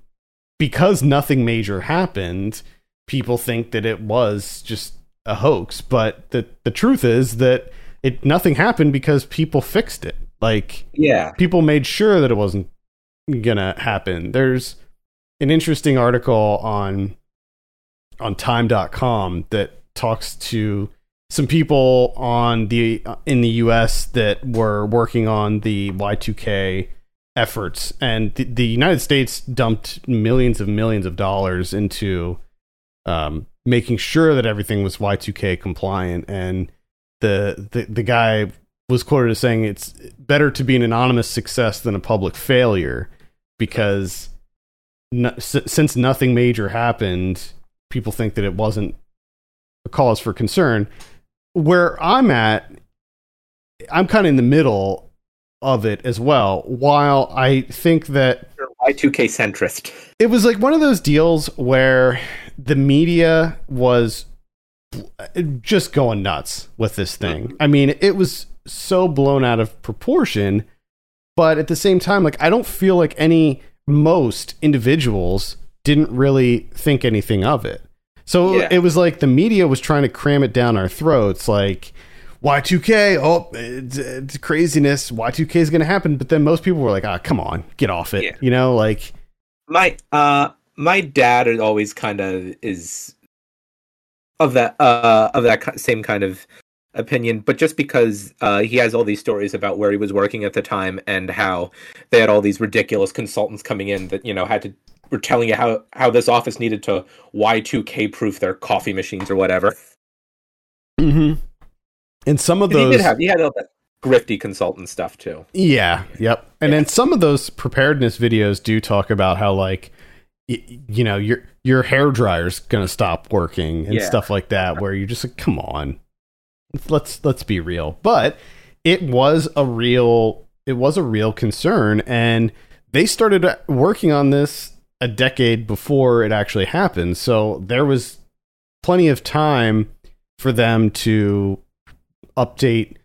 because nothing major happened, people think that it was just a hoax. But the the truth is that it nothing happened because people fixed it. Like Yeah. people made sure that it wasn't gonna happen. There's an interesting article on on time.com that talks to some people on the in the US that were working on the Y2K efforts and the, the United States dumped millions of millions of dollars into um, making sure that everything was Y2K compliant and the, the the guy was quoted as saying it's better to be an anonymous success than a public failure because no, s- since nothing major happened, people think that it wasn't a cause for concern. Where I'm at, I'm kind of in the middle of it as well. While I think that You're Y2K centrist. it was like one of those deals where the media was just going nuts with this thing. I mean, it was so blown out of proportion, but at the same time, like I don't feel like any most individuals didn't really think anything of it. So Yeah. it was like the media was trying to cram it down our throats, like Y2K, oh, it's, it's craziness. Y2K is going to happen. But then most people were like, ah, come on, get off it. Yeah. You know, like, my uh my dad is always kind of is of that uh of that same kind of opinion but just because uh he has all these stories about where he was working at the time and how they had all these ridiculous consultants coming in that you know had to were telling you how how this office needed to Y2K proof their coffee machines or whatever. mm-hmm. and some of And he those, did have he had all that grifty consultant stuff too. Yeah, yep. And then some of those preparedness videos do talk about how like y- you know, your your hair dryer's going to stop working and Yeah. stuff like that where you're just like come on. Let's let's be real. But it was a real it was a real concern and they started working on this a decade before it actually happened. So there was plenty of time for them to update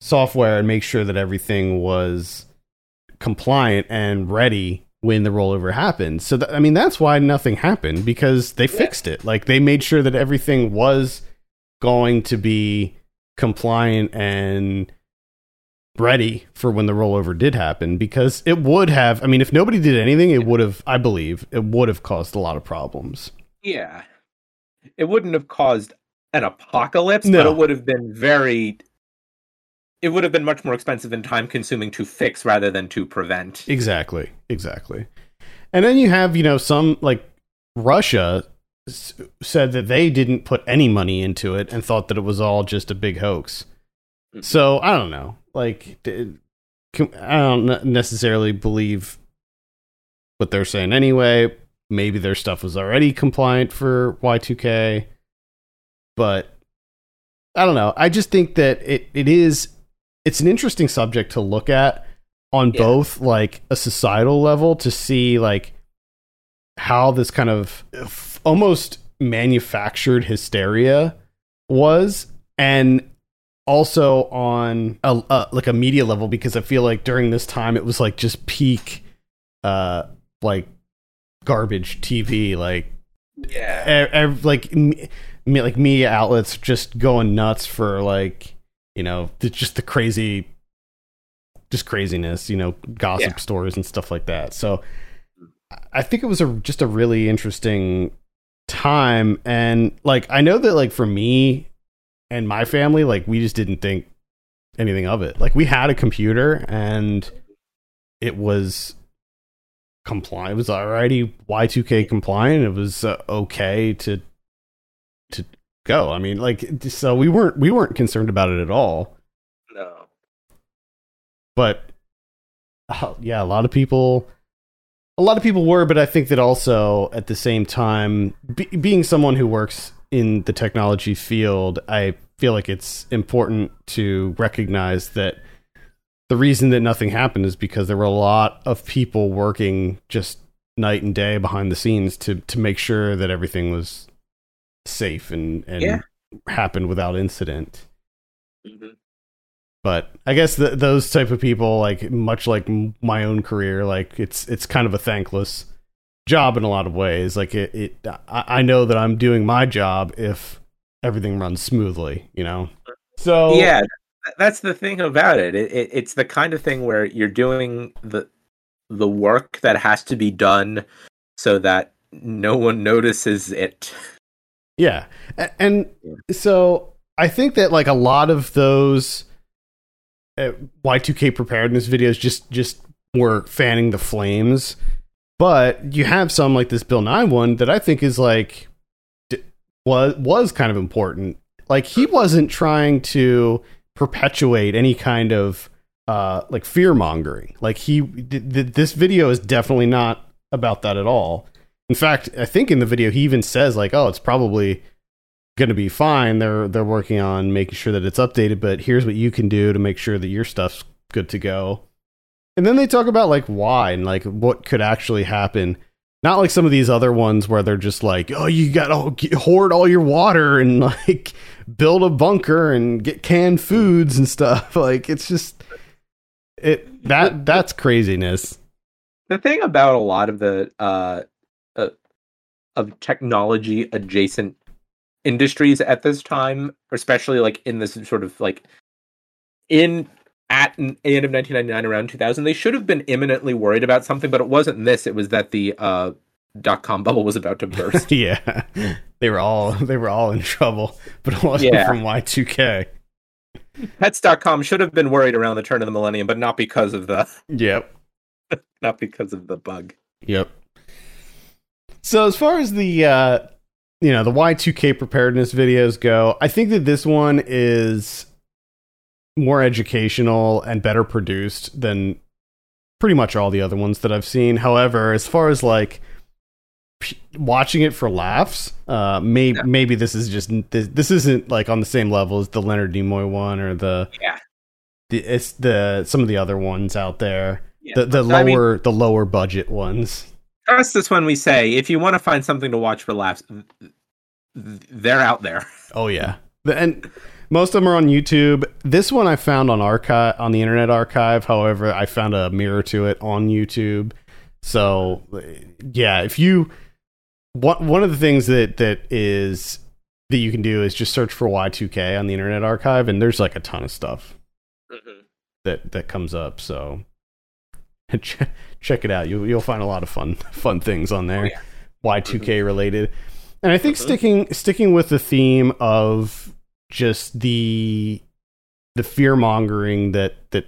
software and make sure that everything was compliant and ready when the rollover happened. So th- I mean that's why nothing happened because they fixed it. Like they made sure that everything was going to be compliant and ready for when the rollover did happen because it would have I mean if nobody did anything it would have I believe it would have caused a lot of problems. Yeah. It wouldn't have caused an apocalypse, No. but it would have been very it would have been much more expensive and time consuming to fix rather than to prevent. Exactly. Exactly. And then you have, you know, some like Russia s- said that they didn't put any money into it and thought that it was all just a big hoax. Mhm. So I don't know. Like, I don't necessarily believe what they're saying anyway. Maybe their stuff was already compliant for Y2K, but I don't know. I just think that it, it is it's an interesting subject to look at on Yeah. both like a societal level to see like how this kind of almost manufactured hysteria was and also on a, a like a media level because i feel like during this time it was like just peak uh like garbage tv like Yeah. like me, like media outlets just going nuts for like you know the, just the crazy just craziness you know gossip Yeah. stories and stuff like that so i think it was a just a really interesting time and like i know that like for me and my family like we just didn't think anything of it. Like we had a computer and it was compliant it was already y2k compliant. It was uh, okay to to go. I mean like so we weren't we weren't concerned about it at all. No. but uh, yeah a lot of people a lot of people were but i think that also at the same time be, being someone who works in the technology field i feel like it's important to recognize that the reason that nothing happened is because there were a lot of people working just night and day behind the scenes to to make sure that everything was safe and and Yeah. happened without incident mm-hmm. But I guess th- those type of people, like much like my own career, like it's it's kind of a thankless job in a lot of ways. Like it, it I, I know that I'm doing my job if everything runs smoothly, you know. So yeah that's the thing about it. It, it it's the kind of thing where you're doing the the work that has to be done so that no one notices it Yeah. And so I think that like a lot of those uh, Y2K preparedness videos just just were fanning the flames. But you have some like this Bill Nye one that I think is like was was kind of important. Like he wasn't trying to perpetuate any kind of uh like fear mongering. Like he th- th- this video is definitely not about that at all. In fact, I think in the video he even says like, "Oh, it's probably going to be fine. They're they're working on making sure that it's updated, but here's what you can do to make sure that your stuff's good to go." And then they talk about like why and like what could actually happen. Not like some of these other ones where they're just like, "Oh, you got to hoard all your water and like build a bunker and get canned foods and stuff." Like it's just it that that's craziness. the thing about a lot of the uh, uh of technology adjacent industries at this time especially like in this sort of like in at the end of 1999 around 2000 they should have been imminently worried about something but it wasn't this it was that the uh dot com bubble was about to burst yeah. They were all they were all in trouble, but it wasn't Yeah. from Y2K. pets.com should have been worried around the turn of the millennium but not because of the Yep. not because of the bug Yep. So as far as the uh you know, the Y2K preparedness videos go, I think that this one is more educational and better produced than pretty much all the other ones that I've seen. However, as far as like p- watching it for laughs, uh maybe Yeah. maybe this is just this, this isn't like on the same level as the Leonard Nimoy one or the Yeah. the it's the some of the other ones out there. Yeah. The the I mean- lower the lower budget ones. trust us when we say if you want to find something to watch for laughs th- th- they're out there Oh yeah, and most of them are on YouTube. This one I found on archive on the Internet Archive. However, I found a mirror to it on YouTube. So yeah, if you one one of the things that that is that you can do is just search for Y2K on the Internet Archive, and there's like a ton of stuff mm-hmm. that that comes up. So check it out. You'll you'll find a lot of fun fun things on there. Oh, yeah. Y2K mm-hmm. related. And I think mm-hmm. sticking sticking with the theme of just the the fear mongering that that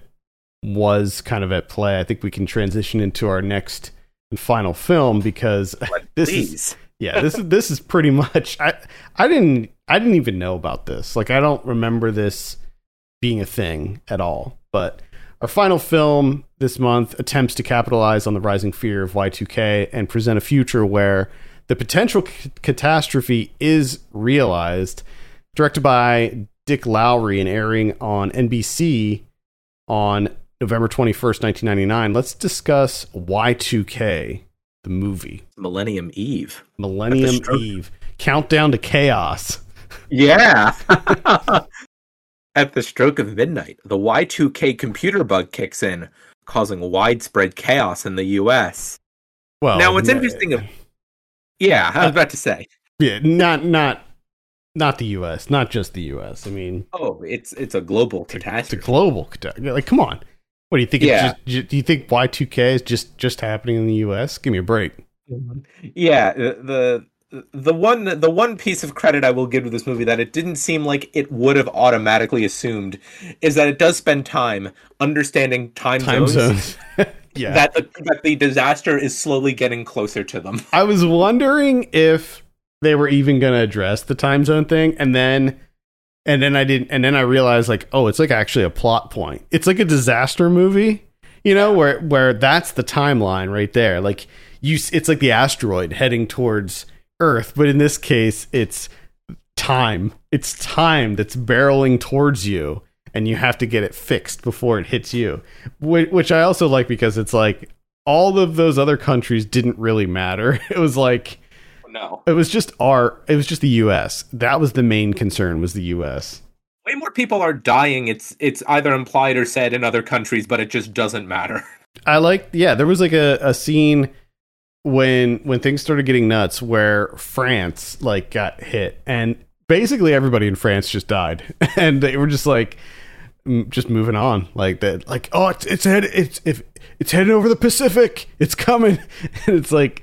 was kind of at play, I think we can transition into our next and final film because this is yeah this is this is pretty much I I didn't I didn't even know about this. Like I don't remember this being a thing at all. But our final film this month attempts to capitalize on the rising fear of Y2K and present a future where the potential c- catastrophe is realized directed by Dick Lowry and airing on NBC on November 21st 1999 let's discuss Y2K the movie millennium eve Millennium. Eve. Countdown to chaos. Yeah. At the stroke of midnight, the Y2K computer bug kicks in, causing widespread chaos in the US. Well, now, what's n- interesting. Yeah, I was about to say. Yeah, not not not the U.S. Not just the U.S. I mean, Oh, it's it's a global catastrophe. it's a global. cata- Like, come on. What do you think? It's Yeah. just, do you think Y2K is just just happening in the U.S.? Give me a break. yeah, the the the one the one piece of credit I will give to this movie that it didn't seem like it would have automatically assumed is that it does spend time understanding time, Time zones. zones. yeah. That the, that the disaster is slowly getting closer to them. I was wondering if they were even going to address the time zone thing, and then and then I didn't, and then I realized like, oh, it's like actually a plot point. It's like a disaster movie, you know, where where that's the timeline right there. Like you, it's like the asteroid heading towards Earth, but in this case, it's time. It's time that's barreling towards you, and you have to get it fixed before it hits you. Which, which I also like because it's like all of those other countries didn't really matter. It was like No. it was just our it was just the US. That was the main concern was the US. way more people are dying. It's it's either implied or said in other countries, but it just doesn't matter. I like yeah, there was like a, a scene when when things started getting nuts where France like got hit and basically everybody in France just died and they were just like m- just moving on like that like oh it's it's head it's if it's heading over the Pacific it's coming and it's like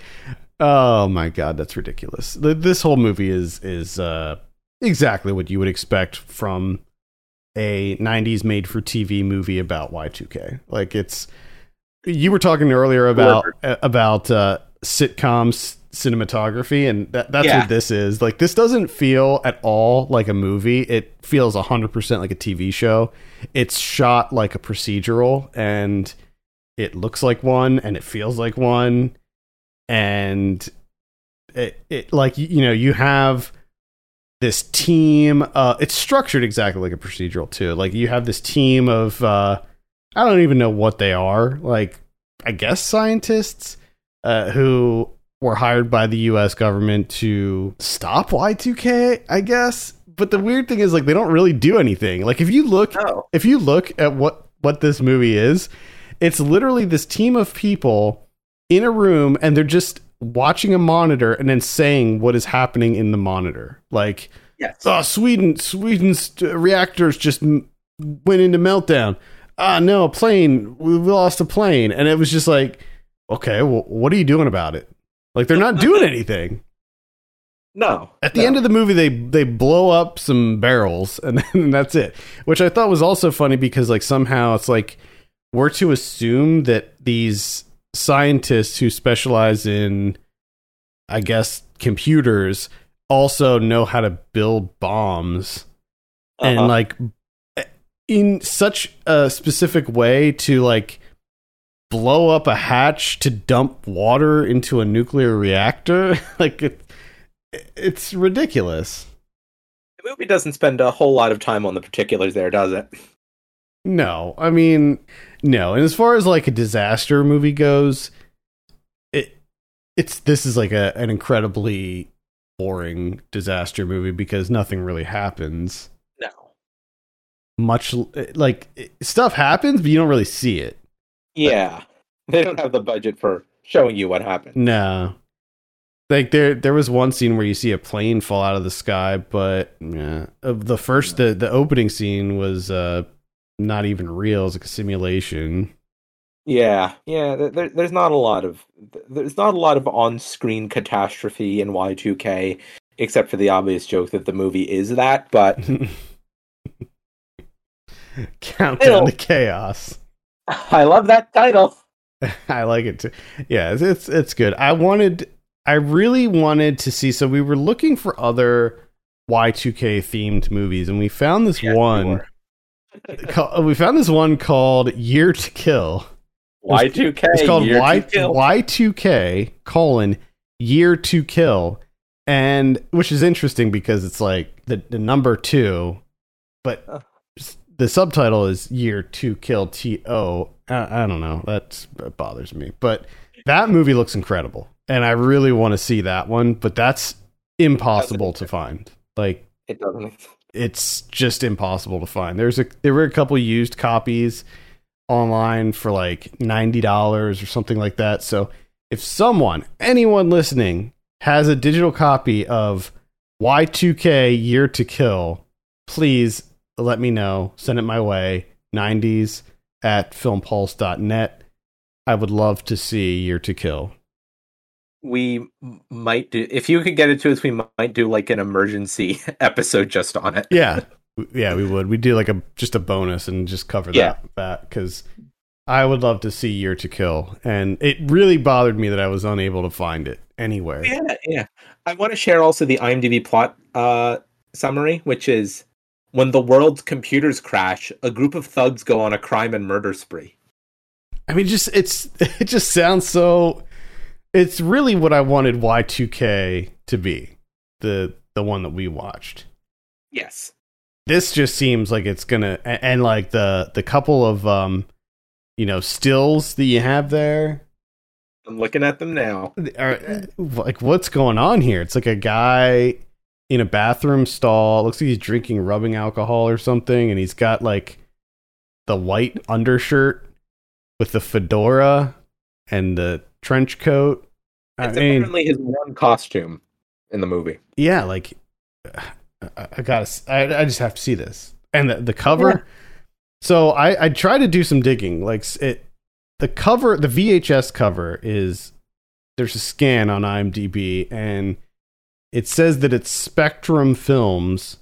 oh my god that's ridiculous. Th- this whole movie is is uh exactly what you would expect from a 90s made for TV movie about Y2K like it's you were talking earlier about uh, about uh, sitcoms cinematography and that, that's Yeah. what this is. Like this doesn't feel at all like a movie. It feels 100% like a tv show. It's shot like a procedural and it looks like one and it feels like one and it, it like you know you have this team uh it's structured exactly like a procedural too like you have this team of uh I don't even know what they are. Like, I guess scientists uh, who were hired by the U.S. government to stop Y2K. I guess. But the weird thing is, like, they don't really do anything. Like, if you look, if you look at what what this movie is, it's literally this team of people in a room, and they're just watching a monitor and then saying what is happening in the monitor. Like, Yes. oh, Sweden, Sweden's uh, reactors just m- went into meltdown. Ah, no, a plane. We lost a plane, and it was just like, okay, well, what are you doing about it? Like they're not doing anything. No. At the no. end of the movie, they they blow up some barrels, and then that's it. Which I thought was also funny because like somehow it's like we're to assume that these scientists who specialize in, I guess, computers also know how to build bombs and Uh-huh. like in such a specific way to like blow up a hatch to dump water into a nuclear reactor like it, it's ridiculous the movie doesn't spend a whole lot of time on the particulars there, does it? no i mean no and as far as like a disaster movie goes it it's this is like a an incredibly boring disaster movie because nothing really happens No. much like stuff happens but you don't really see it Yeah. They don't have the budget for showing you what happened. No. Like there there was one scene where you see a plane fall out of the sky, but yeah. The first the the opening scene was uh not even real, it's like a simulation. Yeah, yeah. There, there's not a lot of there's not a lot of on-screen catastrophe in Y2K, except for the obvious joke that the movie is that. But Countdown to chaos. I love that title. I like it too. Yeah, it's, it's it's good. I wanted I really wanted to see so we were looking for other Y2K themed movies and we found this we one Uh, we found this one called Year to Kill. Y2K. It's called Year Y Y2K colon year to kill, and which is interesting because it's like the the number two, but Oh. the subtitle is year to kill T O. I, I don't know. That's, that bothers me, but that movie looks incredible, and I really want to see that one. But that's impossible to find. Like It doesn't. It's just impossible to find. There's a there were a couple used copies online for like ninety dollars or something like that. So if someone, anyone listening, has a digital copy of Y2K Year to Kill, please let me know. Send it my way. 90s at filmpulse.net. I would love to see Year to Kill. We might do if you could get it to us. We might do like an emergency episode just on it. Yeah. yeah, we would. we'd do like a just a bonus and just cover Yeah. that that because I would love to see Year to Kill, and it really bothered me that I was unable to find it anywhere. Yeah, yeah. I want to share also the IMDb plot uh, summary, which is when the world's computers crash, a group of thugs go on a crime and murder spree. I mean, just it's it just sounds so. It's really what I wanted Y2K to be the the one that we watched. Yes. This just seems like it's gonna and, and like the the couple of um you know stills that you have there I'm looking at them now. are like what's going on here it's like a guy in a bathroom stall. Looks like he's drinking rubbing alcohol or something, and he's got like the white undershirt with the fedora and the trench coat. I It's mean, apparently his one costume in the movie. yeah, like I, I gotta, I, I just have to see this and the, the cover. So I, I try to do some digging. Like it, the cover, the VHS cover is there's a scan on IMDb and it says that it's Spectrum Films,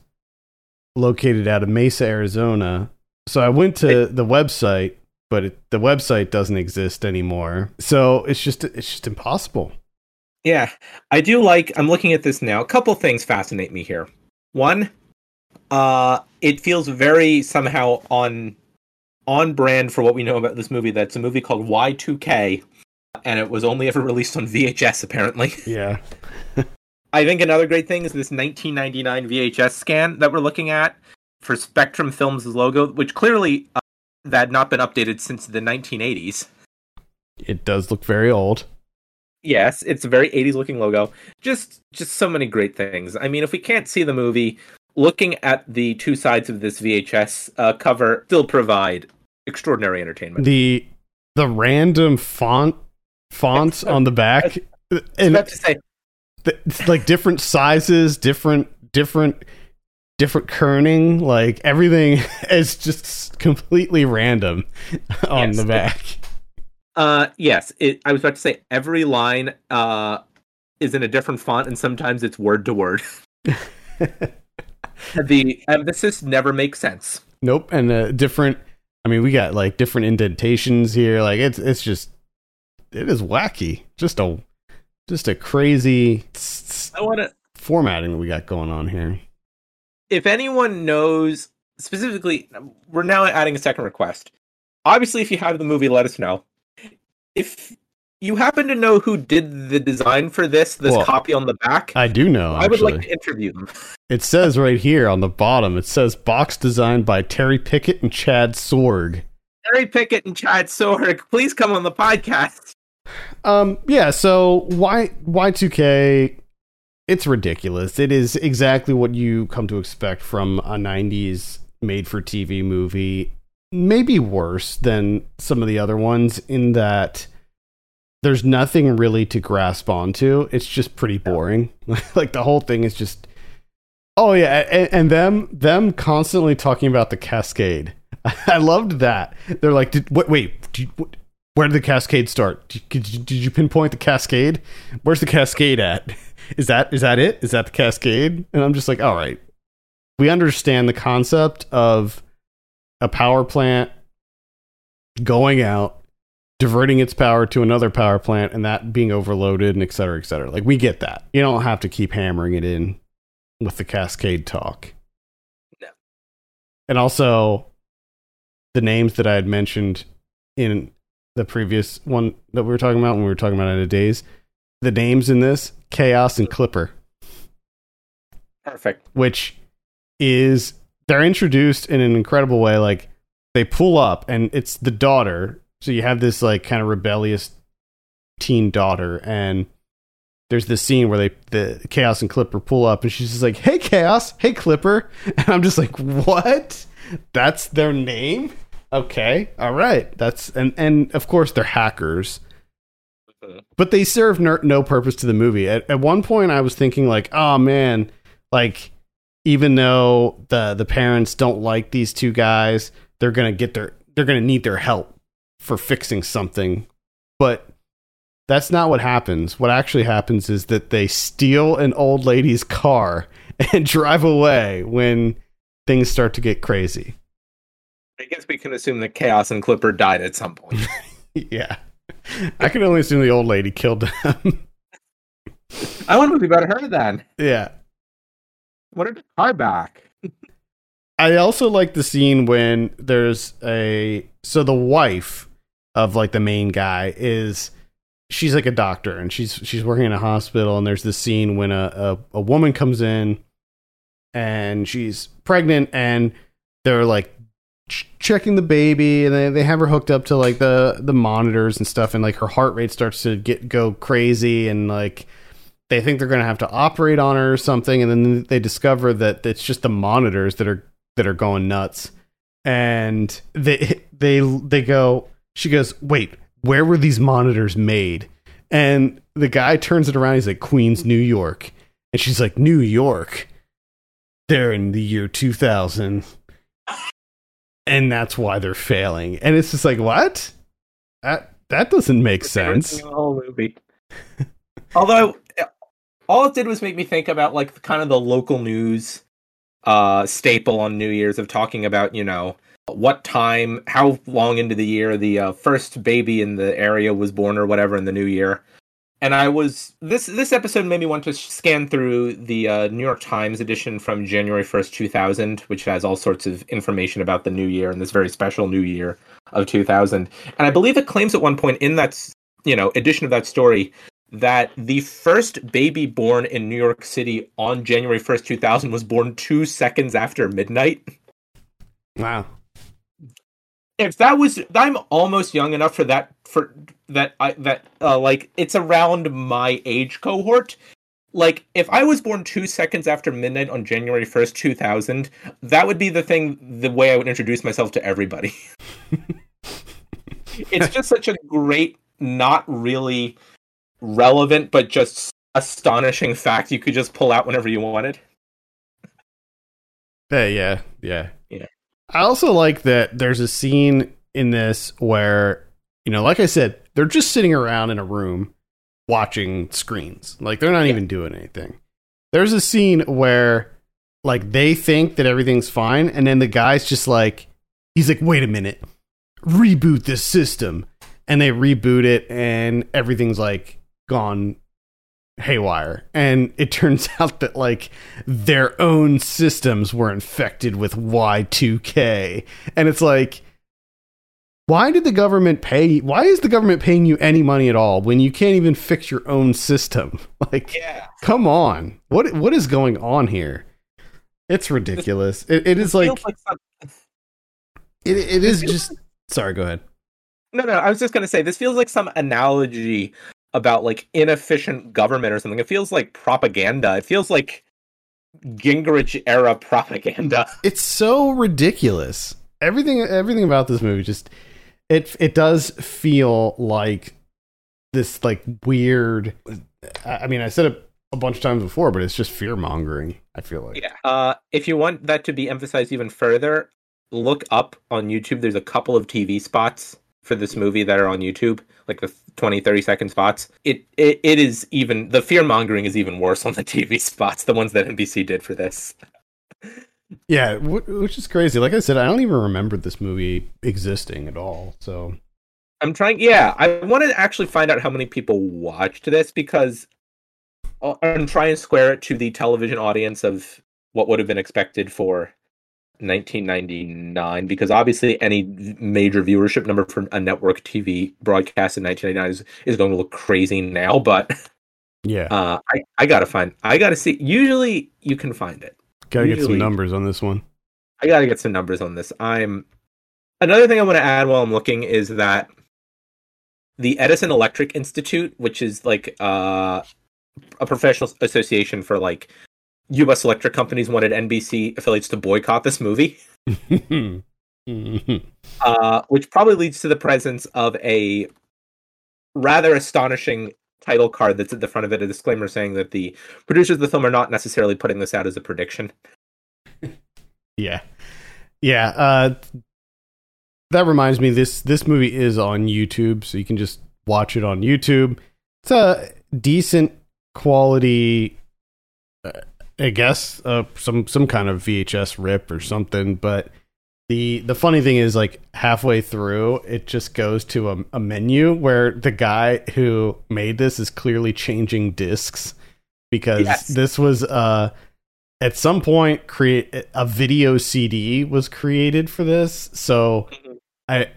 located out of Mesa, Arizona. So I went to the website, but it, the website doesn't exist anymore. So it's just it's just impossible. Yeah, I do like. I'm looking at this now. A couple things fascinate me here. One, uh, it feels very somehow on on brand for what we know about this movie. That's a movie called Y2K, and it was only ever released on VHS. Apparently, Yeah. I think another great thing is this 1999 VHS scan that we're looking at for Spectrum Films' logo, which clearly uh, that had not been updated since the 1980s. It does look very old. Yes, it's a very 80s looking logo. Just just so many great things. I mean, if we can't see the movie, looking at the two sides of this VHS uh, cover still provide extraordinary entertainment. The the random font fonts on the back I was and about to say, it's like different sizes, different different different kerning, like everything is just completely random on Yes. the back. uh, yes, it, I was about to say every line uh, is in a different font, and sometimes it's word to word. the emphasis never makes sense. Nope, and uh, different. I mean, we got like different indentations here. Like it's it's just it is wacky. Just a just a crazy I want to formatting that we got going on here. If anyone knows specifically, we're now adding a second request. Obviously, if you have the movie, let us know. If you happen to know who did the design for this, this Well, copy on the back, I do know. I would like to interview them. It says right here on the bottom. It says box designed by Terry Pickett and Chad Sorg. Terry Pickett and Chad Sorg, please come on the podcast. Um, yeah. So Y Y two K, it's ridiculous. It is exactly what you come to expect from a '90s made-for-TV movie. Maybe worse than some of the other ones in that there's nothing really to grasp onto. It's just pretty boring. like the whole thing is just. Oh yeah, and, and them them constantly talking about the Cascade. I loved that. They're like, did, wait, wait, did you, what, where did the cascade start? Did, did did you pinpoint the cascade? Where's the cascade at? Is that is that it? Is that the cascade? And I'm just like, all right, we understand the concept of a power plant going out, diverting its power to another power plant, and that being overloaded, and et cetera, et cetera. Like we get that. You don't have to keep hammering it in with the cascade talk. No. And also, the names that I had mentioned in the previous one that we were talking about when we were talking about it of days, the names in this Chaos and Clipper, Perfect. which is they're introduced in an incredible way. Like they pull up and it's the daughter. So you have this like kind of rebellious teen daughter and there's this scene where they the Chaos and Clipper pull up and she's just like, Hey Chaos, hey Clipper and I'm just like, What? That's their name? Okay, all right. That's and and of course they're hackers. But they serve no, no purpose to the movie. At, at one point, I was thinking like, "Oh man, like even though the the parents don't like these two guys, they're gonna get their they're gonna need their help for fixing something." But that's not what happens. What actually happens is that they steal an old lady's car and drive away when things start to get crazy. I guess we can assume that Chaos and Clipper died at some point. yeah. I can only assume the old lady killed them. I want a movie about her then. yeah. What a car back. I also like the scene when there's a so the wife of like the main guy is she's like a doctor and she's she's working in a hospital and there's this scene when a, a, a woman comes in and she's pregnant and they're like ch- checking the baby and they, they have her hooked up to like the the monitors and stuff and like her heart rate starts to get go crazy and like they think they're going to have to operate on her or something, and then they discover that it's just the monitors that are that are going nuts, and they they they go. She goes, "Wait, where were these monitors made?" And the guy turns it around. He's like, "Queens, New York," and she's like, "New York." They're in the year 2000 and that's why they're failing. And it's just like, what? That that doesn't make sense. The whole movie. Although all it did was make me think about like kind of the local news uh staple on New Year's of talking about, you know, what time, how long into the year the uh, first baby in the area was born or whatever in the new year. And I was this this episode made me want to scan through the uh, New York Times edition from January first, two thousand, which has all sorts of information about the new year and this very special new year of two thousand. And I believe it claims at one point in that you know edition of that story that the first baby born in New York City on January first, two thousand, was born two seconds after midnight. Wow. If that was, I'm almost young enough for that. For that, I that uh, like it's around my age cohort. Like if I was born two seconds after midnight on January first, two thousand, that would be the thing. The way I would introduce myself to everybody. it's just such a great, not really relevant, but just astonishing fact you could just pull out whenever you wanted. Yeah, yeah, Yeah. I also like that there's a scene in this where, you know, like I said, they're just sitting around in a room watching screens. Like they're not even doing anything. There's a scene where like they think that everything's fine and then the guy's just like he's like, "Wait a minute. Reboot this system." And they reboot it and everything's like gone haywire. And it turns out that like their own systems were infected with Y2K. And it's like why did the government pay why is the government paying you any money at all when you can't even fix your own system? Like Yeah. come on. What what is going on here? It's ridiculous. It, it is like, like some- it, it is just sorry, go ahead. No, no, I was just gonna say this feels like some analogy about like inefficient government or something. It feels like propaganda. It feels like Gingrich era propaganda. it's so ridiculous. Everything everything about this movie just it it does feel like this like weird I mean I said it a bunch of times before, but it's just fear mongering, I feel like. Yeah. Uh, if you want that to be emphasized even further, look up on YouTube. There's a couple of TV spots for this movie that are on YouTube, like the 20, 30 second spots. It it, it is even the fear mongering is even worse on the TV spots, the ones that NBC did for this. Yeah, wh- which is crazy. Like I said, I don't even remember this movie existing at all. So I'm trying. Yeah, I want to actually find out how many people watched this because I'm trying to square it to the television audience of what would have been expected for 1999. Because obviously, any major viewership number for a network TV broadcast in 1999 is, is going to look crazy now. But yeah, uh, I I gotta find. I gotta see. Usually, you can find it. gotta get some numbers on this one. I gotta get some numbers on this. I'm another thing I want to add while I'm looking is that the Edison Electric Institute, which is like uh, a professional association for like U.S. electric companies, wanted NBC affiliates to boycott this movie, uh, which probably leads to the presence of a rather astonishing title card that's at the front of it, a disclaimer saying that the producers of the film are not necessarily putting this out as a prediction. Yeah, yeah. Uh, that reminds me this this movie is on YouTube, so you can just watch it on YouTube. It's a decent quality, I guess, uh, some some kind of VHS rip or something. But the the funny thing is, like halfway through, it just goes to a, a menu where the guy who made this is clearly changing discs because Yes. this was uh at some point create a video CD was created for this. So I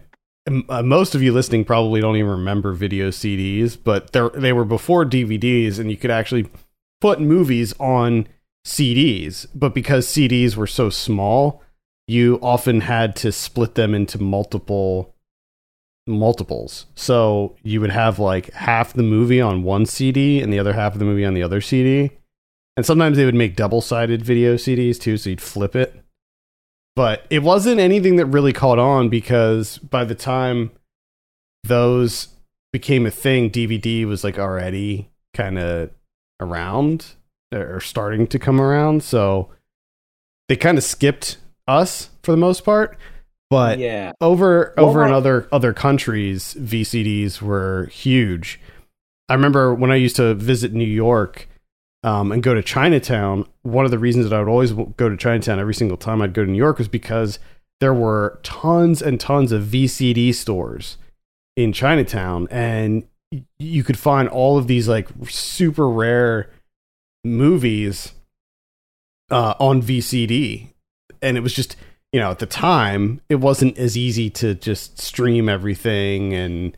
m- uh, most of you listening probably don't even remember video CDs, but they they were before DVDs and you could actually put movies on CDs, but because CDs were so small, you often had to split them into multiple multiples. So you would have like half the movie on one CD and the other half of the movie on the other CD. And sometimes they would make double sided video CDs too, so you'd flip it. But it wasn't anything that really caught on because by the time those became a thing, DVD was like already kind of around or starting to come around. So they kind of skipped us for the most part. But yeah. over over Well, in other other countries, VCDs were huge. I remember when I used to visit New York um, and go to Chinatown. One of the reasons that I would always go to Chinatown every single time I'd go to New York was because there were tons and tons of VCD stores in Chinatown, and you could find all of these like super rare movies uh, on VCD, and it was just you know at the time it wasn't as easy to just stream everything and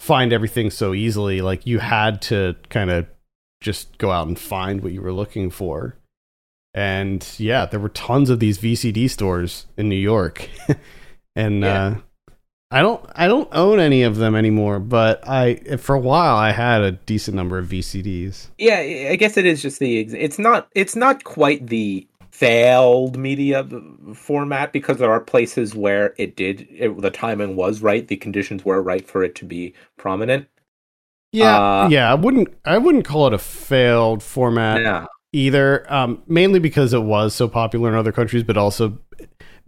find everything so easily. Like you had to kind of just go out and find what you were looking for. And yeah, there were tons of these VCD stores in New York, and Yeah. uh, I don't I don't own any of them anymore. But I for a while I had a decent number of VCDs. Yeah, I guess it is just the. It's not. It's not quite the failed media format because there are places where it did. It, the timing was right. The conditions were right for it to be prominent. Yeah, Uh, yeah. I wouldn't I wouldn't call it a failed format. Yeah. either. Um, mainly because it was so popular in other countries, but also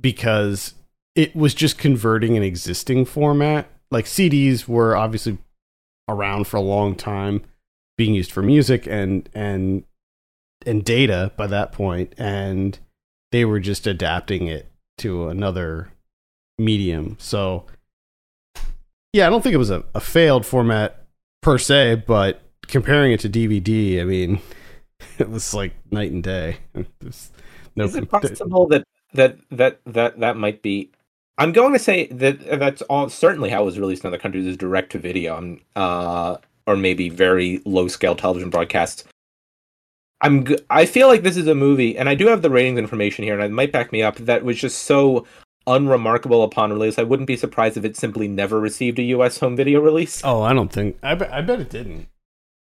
because it was just converting an existing format. Like CDs were obviously around for a long time, being used for music and and and data by that point, and they were just adapting it to another medium. So yeah, I don't think it was a, a failed format per se, but comparing it to DVD, I mean, it was like night and day. No is it possible that that that that that might be? I'm going to say that that's all. Certainly, how it was released in other countries is direct to video, um, uh, or maybe very low scale television broadcasts. I'm. g- I feel like this is a movie, and I do have the ratings information here, and it might back me up. That was just so unremarkable upon release. I wouldn't be surprised if it simply never received a U.S. home video release. Oh, I don't think. I bet. I bet it didn't.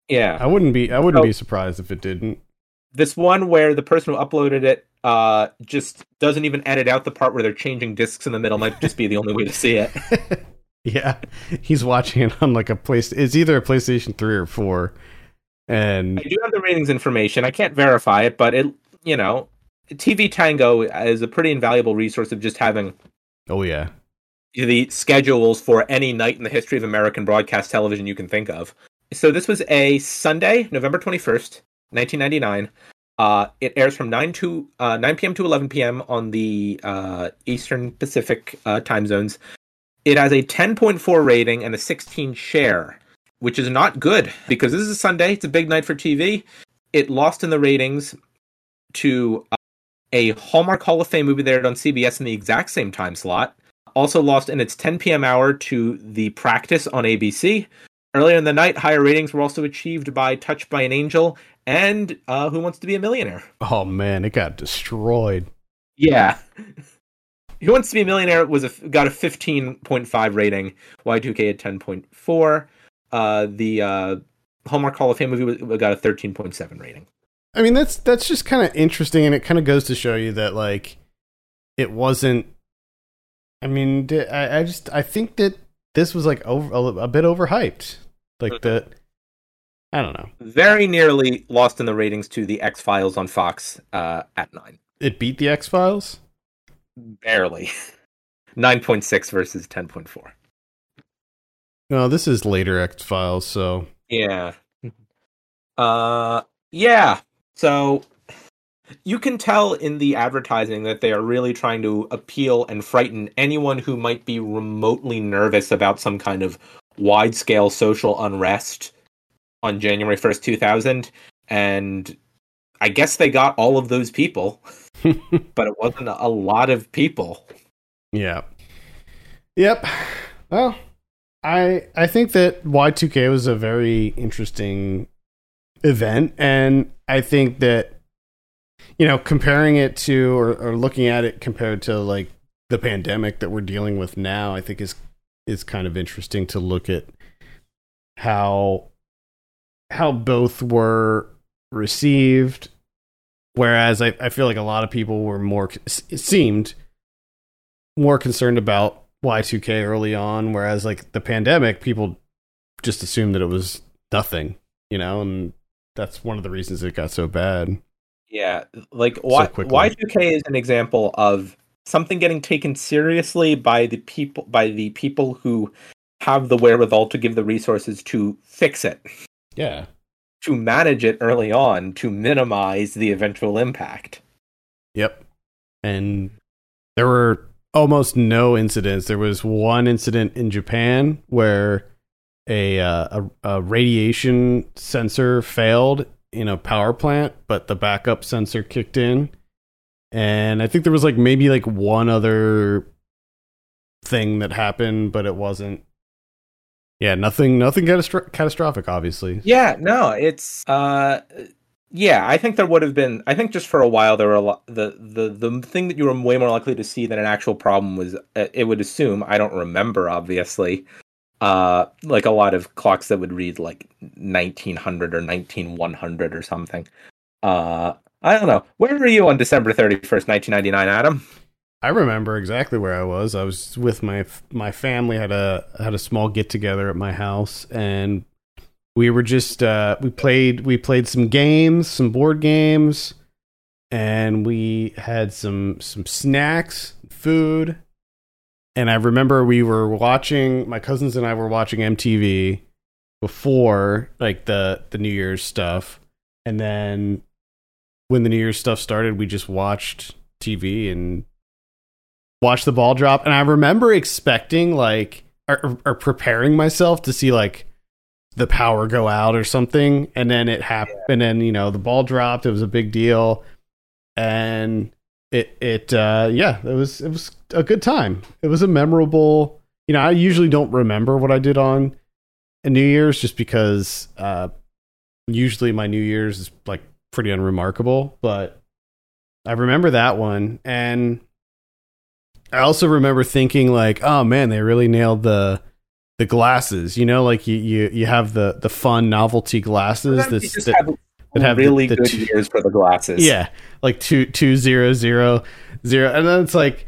Yeah, I wouldn't be. I wouldn't Oh. be surprised if it didn't. This one where the person who uploaded it uh just doesn't even edit out the part where they're changing discs in the middle might just be the only way to see it. yeah, he's watching it on like a place. It's either a PlayStation Three or Four, and I do have the ratings information. I can't verify it, but it you know, TV Tango is a pretty invaluable resource of just having oh yeah, the schedules for any night in the history of American broadcast television you can think of. So this was a Sunday, November 21st, 1999. Uh, it airs from 9 to uh, 9 p.m. to 11 p.m. on the uh, Eastern Pacific uh, time zones. It has a 10.4 rating and a 16 share, which is not good because this is a Sunday. It's a big night for TV. It lost in the ratings to uh, a Hallmark Hall of Fame movie that aired on CBS in the exact same time slot also lost in its 10 p.m. hour to The Practice on ABC. Earlier in the night, higher ratings were also achieved by Touched by an Angel and uh, Who Wants to Be a Millionaire. oh man, it got destroyed. Yeah. Who Wants to Be a Millionaire was a, got a 15.5 rating, Y2K at 10.4. Uh, the uh, Hallmark Hall of Fame movie was, got a 13.7 rating. I mean, that's that's just kind of interesting, and it kind of goes to show you that like it wasn't. I mean, I just I think that this was like over a, a bit overhyped. Like the, I don't know. Very nearly lost in the ratings to The X Files on Fox uh, at 9. It beat the X Files. Barely. 9.6 versus 10.4. No, this is later X Files, so Yeah. Uh yeah. So you can tell in the advertising that they are really trying to appeal and frighten anyone who might be remotely nervous about some kind of wide scale social unrest on January 1st, 2000 and I guess they got all of those people, but it wasn't a lot of people. yeah, yep. Well, I I think that Y two K was a very interesting event, and I think that you know comparing it to or, or looking at it compared to like the pandemic that we're dealing with now, I think is is kind of interesting to look at how how both were received. Whereas I, I feel like a lot of people were more it seemed more concerned about Y2K early on, whereas like the pandemic, people just assumed that it was nothing, you know, and that's one of the reasons it got so bad. Yeah, like Y two K is an example of something getting taken seriously by the people by the people who have the wherewithal to give the resources to fix it. Yeah. To manage it early on to minimize the eventual impact. Yep. And there were almost no incidents. There was one incident in Japan where a, uh, a, a radiation sensor failed in a power plant, but the backup sensor kicked in. And I think there was like maybe like one other thing that happened, but it wasn't. Yeah, nothing, nothing catastro- catastrophic, obviously. Yeah, no, it's uh, yeah, I think there would have been. I think just for a while there were a lot. The the the thing that you were way more likely to see than an actual problem was uh, it would assume. I don't remember, obviously. Uh, like a lot of clocks that would read like 1900 or 19100 or something. Uh, I don't know. Where were you on December 31st, 1999, Adam? I remember exactly where I was. I was with my my family had a had a small get together at my house, and we were just uh, we played we played some games, some board games, and we had some some snacks, food. And I remember we were watching my cousins and I were watching MTV before like the the New Year's stuff. And then when the New Year's stuff started, we just watched TV and watched the ball drop. And I remember expecting like or, or preparing myself to see like the power go out or something. And then it happened yeah. and then you know the ball dropped. It was a big deal. And it it uh yeah it was it was a good time. It was a memorable you know i usually don't remember what i did on a new year's just because uh usually my new year's is like pretty unremarkable. But i remember that one. And i also remember thinking like oh man they really nailed the the glasses. You know, like you you, you have the the fun novelty glasses that, that, have, that have really the, the good two, years for the glasses. Yeah, like two two zero zero zero, and then it's like,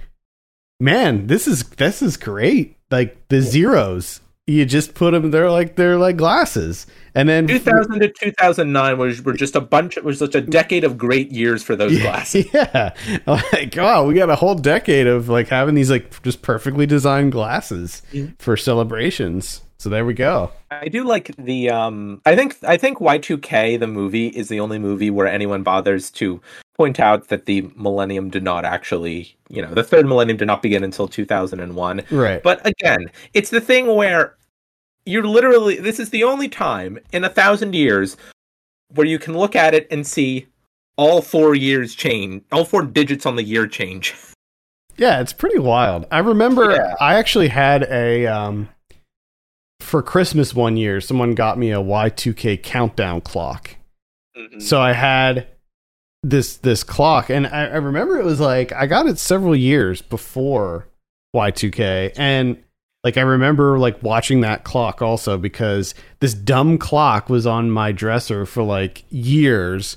man, this is this is great. Like the zeros, you just put them. They're like they're like glasses. And then 2000 to 2009 was were just a bunch. It was such a decade of great years for those yeah, glasses. Yeah, like wow, we got a whole decade of like having these like just perfectly designed glasses for celebrations. So there we go. I do like the um I think I think Y2K the movie is the only movie where anyone bothers to point out that the millennium did not actually, you know, the third millennium did not begin until 2001. Right. But again, it's the thing where you're literally this is the only time in a thousand years where you can look at it and see all four years change, all four digits on the year change. Yeah, it's pretty wild. I remember yeah. I actually had a um for Christmas one year, someone got me a Y2K countdown clock. Mm-hmm. So I had this this clock, and I, I remember it was like I got it several years before Y2K, and like I remember like watching that clock also because this dumb clock was on my dresser for like years.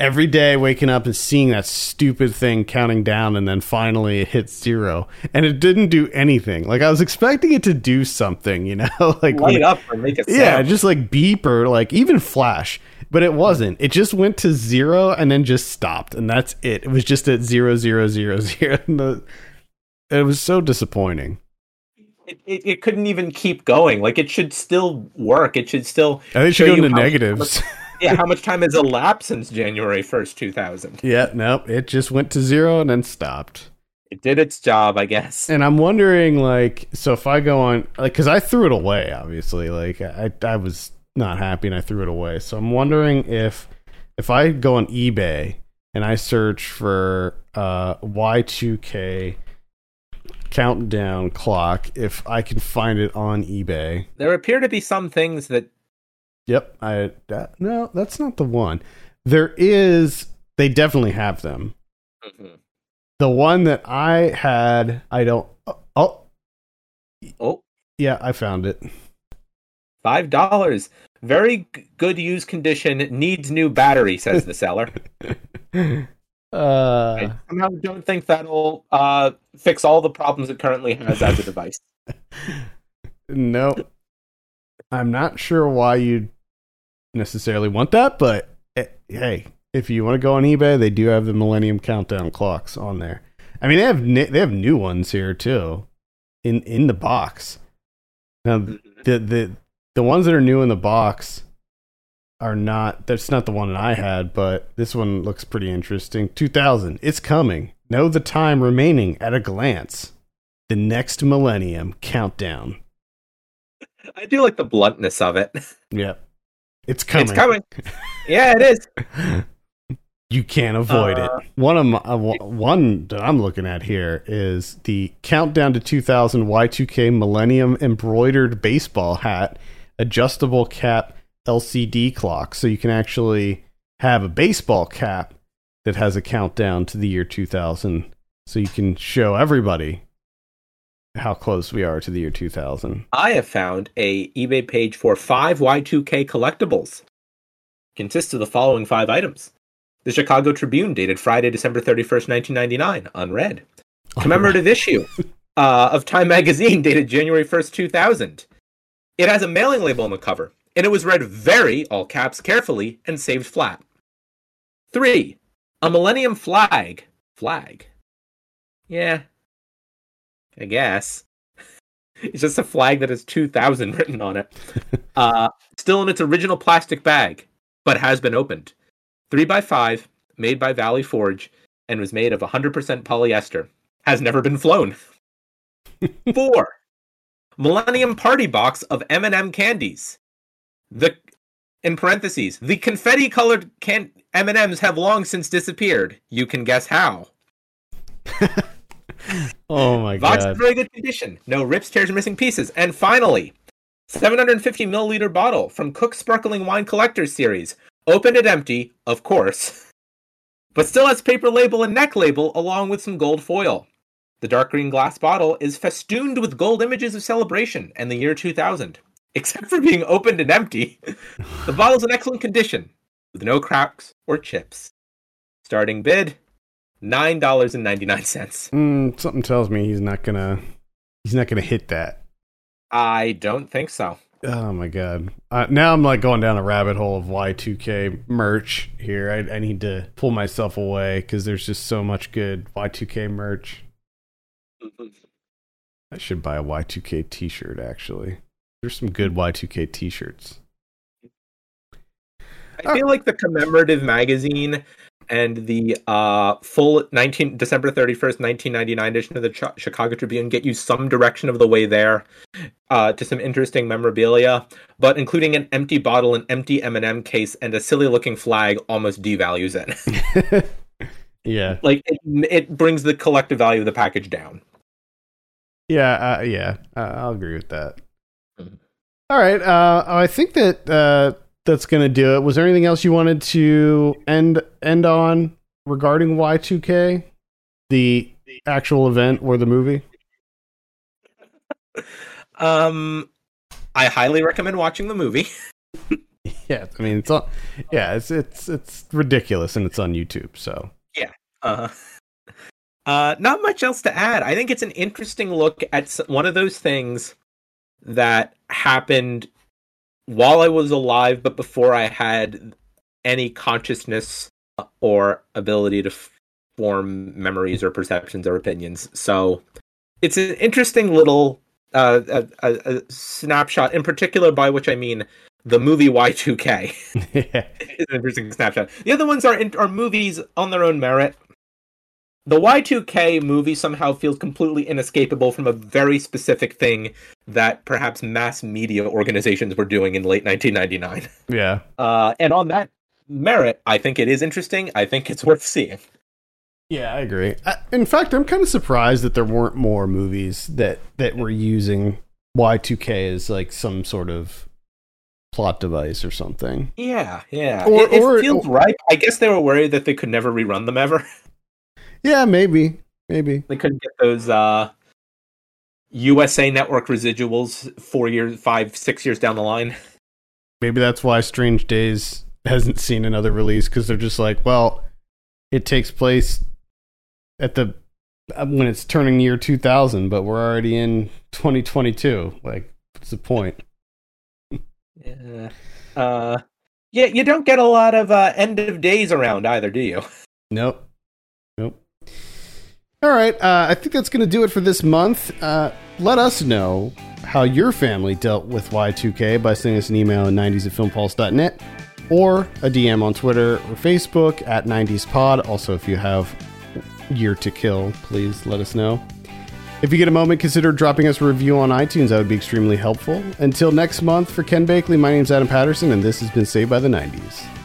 Every day waking up and seeing that stupid thing counting down and then finally it hit zero. And it didn't do anything. Like I was expecting it to do something, you know? like light when, up or make a sound. Yeah, just like beep or like even flash. But it wasn't. It just went to zero and then just stopped. And that's it. It was just at zero zero zero zero. it was so disappointing it, it, it, couldn't even keep going. Like it should still work. It should still. I think should go into negatives. Much, yeah, how much time has elapsed since January first, two thousand? Yeah, no, it just went to zero and then stopped. It did its job, I guess. And I'm wondering, like, so if I go on, like, because I threw it away, obviously, like, I I was not happy and I threw it away. So I'm wondering if if I go on eBay and I search for uh, Y2K countdown clock if I can find it on eBay. There appear to be some things that. Yep, I that, no, that's not the one. There is. They definitely have them. Mm-hmm. The one that I had, I don't. Oh, oh, Yeah, I found it. Five dollars. Very good used condition. Needs new battery, says the seller. Uh, I somehow don't think that'll uh, fix all the problems it currently has as a device. no, I'm not sure why you necessarily want that, but eh, hey, if you want to go on eBay, they do have the Millennium Countdown clocks on there. I mean, they have ni- they have new ones here too, in in the box. Now, the the the ones that are new in the box are not. That's not the one that I had, but this one looks pretty interesting. 2000, it's coming. Know the time remaining at a glance. The next Millennium Countdown. I do like the bluntness of it. Yep. It's coming. It's coming. Yeah, it is. You can't avoid Uh, it. One of my, uh, one that I'm looking at here is the countdown to 2000 Y2K Millennium embroidered baseball hat, adjustable cap LCD clock, so you can actually have a baseball cap that has a countdown to the year 2000, so you can show everybody how close we are to the year 2000. I have found a eBay page for five Y2K collectibles. Consists of the following five items. The Chicago Tribune, dated Friday, December 31st, 1999, unread. Commemorative issue uh, of Time Magazine, dated January 1st, 2000. It has a mailing label on the cover, and it was read very, all caps, carefully, and saved flat. Three, a Millennium flag. Flag. Yeah. I guess. It's just a flag that has 2000 written on it. Uh, still in its original plastic bag, but has been opened. 3x5, made by Valley Forge, and was made of 100% polyester. Has never been flown. Four, Millennium Party Box of M&M candies. The in parentheses, the confetti-colored can- M&Ms have long since disappeared. You can guess how. Oh my in god. very good condition. No rips, tears, or missing pieces. And finally, 750 milliliter bottle from Cook Sparkling Wine Collectors Series. Opened and empty, of course, but still has paper label and neck label along with some gold foil. The dark green glass bottle is festooned with gold images of celebration and the year 2000. Except for being opened and empty, the bottle's in excellent condition, with no cracks or chips. Starting bid $9.99. Mm, something tells me he's not gonna he's not gonna hit that. I don't think so. Oh my god! Uh, now I'm like going down a rabbit hole of Y2K merch here. I, I need to pull myself away because there's just so much good Y2K merch. I should buy a Y2K T-shirt. Actually, there's some good Y2K T-shirts. I feel like the commemorative magazine and the uh, full 19 December 31st, 1999 edition of the Ch- Chicago Tribune get you some direction of the way there uh, to some interesting memorabilia, but including an empty bottle, an empty M&M case, and a silly-looking flag almost devalues it. yeah, like it, it brings the collective value of the package down. yeah, uh, yeah. I'll agree with that. All right. Uh, I think that uh, that's gonna do it. Was there anything else you wanted to end end on regarding Y2K, the actual event or the movie? Um, I highly recommend watching the movie. Yeah, I mean it's all, yeah, it's it's it's ridiculous and it's on YouTube. So yeah. Uh, uh, not much else to add. I think it's an interesting look at one of those things that happened while I was alive, but before I had any consciousness or ability to form memories or perceptions or opinions. So it's an interesting little uh, a, a, a snapshot, in particular, by which I mean the movie Y2K yeah, is an interesting snapshot. The other ones are in, are movies on their own merit. The Y2K movie somehow feels completely inescapable from a very specific thing that perhaps mass media organizations were doing in late 1999. yeah, Uh, and on that merit, I think it is interesting. I think it's worth seeing. yeah. I agree. I, in fact, I'm kind of surprised that there weren't more movies that that were using Y2K as like some sort of plot device or something. Yeah, yeah. Or- it, it or- feels or- right. I guess they were worried that they could never rerun them ever. Yeah, maybe, maybe. they couldn't get those uh USA Network residuals four years, five, six years down the line. Maybe that's why Strange Days hasn't seen another release because they're just like, well, it takes place at the uh, when it's turning year 2000, but we're already in 2022. Like, what's the point? Yeah. Uh, yeah, you don't get a lot of uh, end of days around either, do you? Nope. Nope. All right. Uh, I think that's going to do it for this month. Uh, let us know how your family dealt with Y2K by sending us an email at 90s at filmpulse.net or a DM on Twitter or Facebook at 90spod. Also, if you have Year to Kill, please let us know. If you get a moment, consider dropping us a review on iTunes. That would be extremely helpful. Until next month, for Ken Bakley, my name's Adam Patterson, and this has been Saved by the 90s. Hi, everyone.